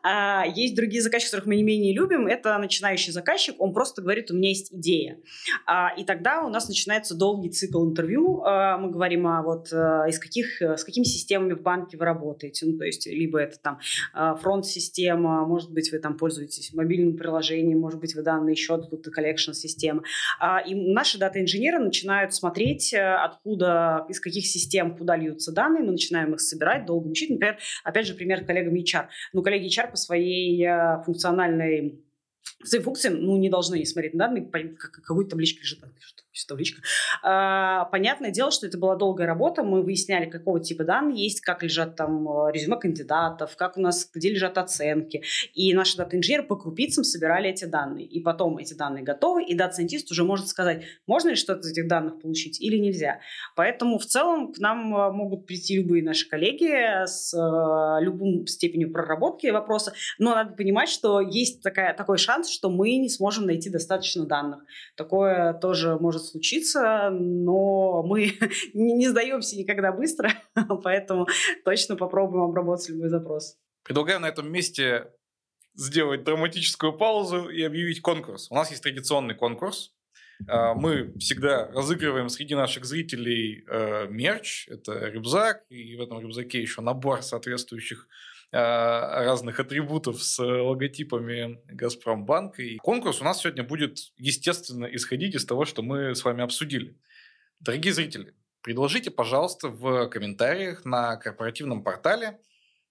А, есть другие заказчики, которых мы не менее любим, это начинающий заказчик, он просто говорит, у меня есть идея. А, и тогда у нас начинается долгий цикл интервью. А, мы говорим, а вот а, из каких, с какими системами в банке вы работаете. Ну, то есть, либо это там а, фронт-система, может быть, вы там пользуетесь мобильным приложением, может быть, вы данные счет, тут collection система. И наши дата-инженеры начинают смотреть, откуда, из каких систем, куда льются данные. Мы начинаем их собирать, долго учить. Например, опять же, пример коллегами HR. Ну, коллеги HR по своей функциональной своим функциям, ну, не должны смотреть на данные, какой таблички лежит, табличка. А, понятное дело, что это была долгая работа, мы выясняли, какого типа данные есть, как лежат там э, резюме кандидатов, как у нас, где лежат оценки, и наши дата-инженеры по крупицам собирали эти данные, и потом эти данные готовы, и дата-сайентист уже может сказать, можно ли что-то из этих данных получить или нельзя. Поэтому в целом к нам э, могут прийти любые наши коллеги с э, любым степенью проработки вопроса, но надо понимать, что есть такая, такой шанс, что мы не сможем найти достаточно данных. Такое тоже может случиться, но мы не, не сдаемся никогда быстро, поэтому точно попробуем обработать любой запрос. Предлагаю на этом месте сделать драматическую паузу и объявить конкурс. У нас есть традиционный конкурс. А, мы всегда разыгрываем среди наших зрителей э, мерч. Это рюкзак, и в этом рюкзаке еще набор соответствующих разных атрибутов с логотипами Газпромбанка. И конкурс у нас сегодня будет, естественно, исходить из того, что мы с вами обсудили. Дорогие зрители, предложите, пожалуйста, в комментариях на корпоративном портале,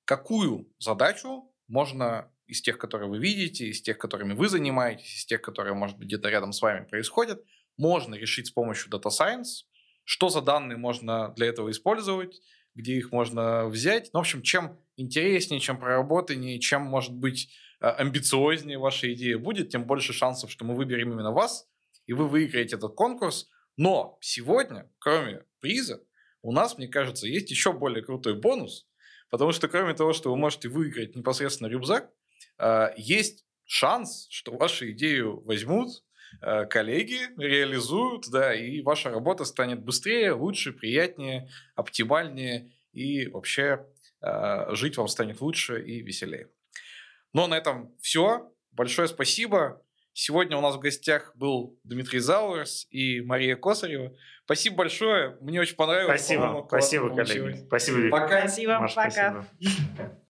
какую задачу можно из тех, которые вы видите, из тех, которыми вы занимаетесь, из тех, которые, может быть, где-то рядом с вами происходят, можно решить с помощью Data Science, что за данные можно для этого использовать, где их можно взять. Ну, в общем, чем интереснее, чем проработаннее, чем, может быть, а, амбициознее ваша идея будет, тем больше шансов, что мы выберем именно вас, и вы выиграете этот конкурс. Но сегодня, кроме приза, у нас, мне кажется, есть еще более крутой бонус, потому что кроме того, что вы можете выиграть непосредственно рюкзак, а, есть шанс, что вашу идею возьмут, коллеги реализуют, да, и ваша работа станет быстрее, лучше, приятнее, оптимальнее и вообще а, жить вам станет лучше и веселее. Но на этом все. Большое спасибо. Сегодня у нас в гостях был Дмитрий Зауэрс и Мария Косарева. Спасибо большое. Мне очень понравилось. Спасибо. Спасибо, коллеги. Спасибо, Пока. Спасибо. Маша, пока. Спасибо.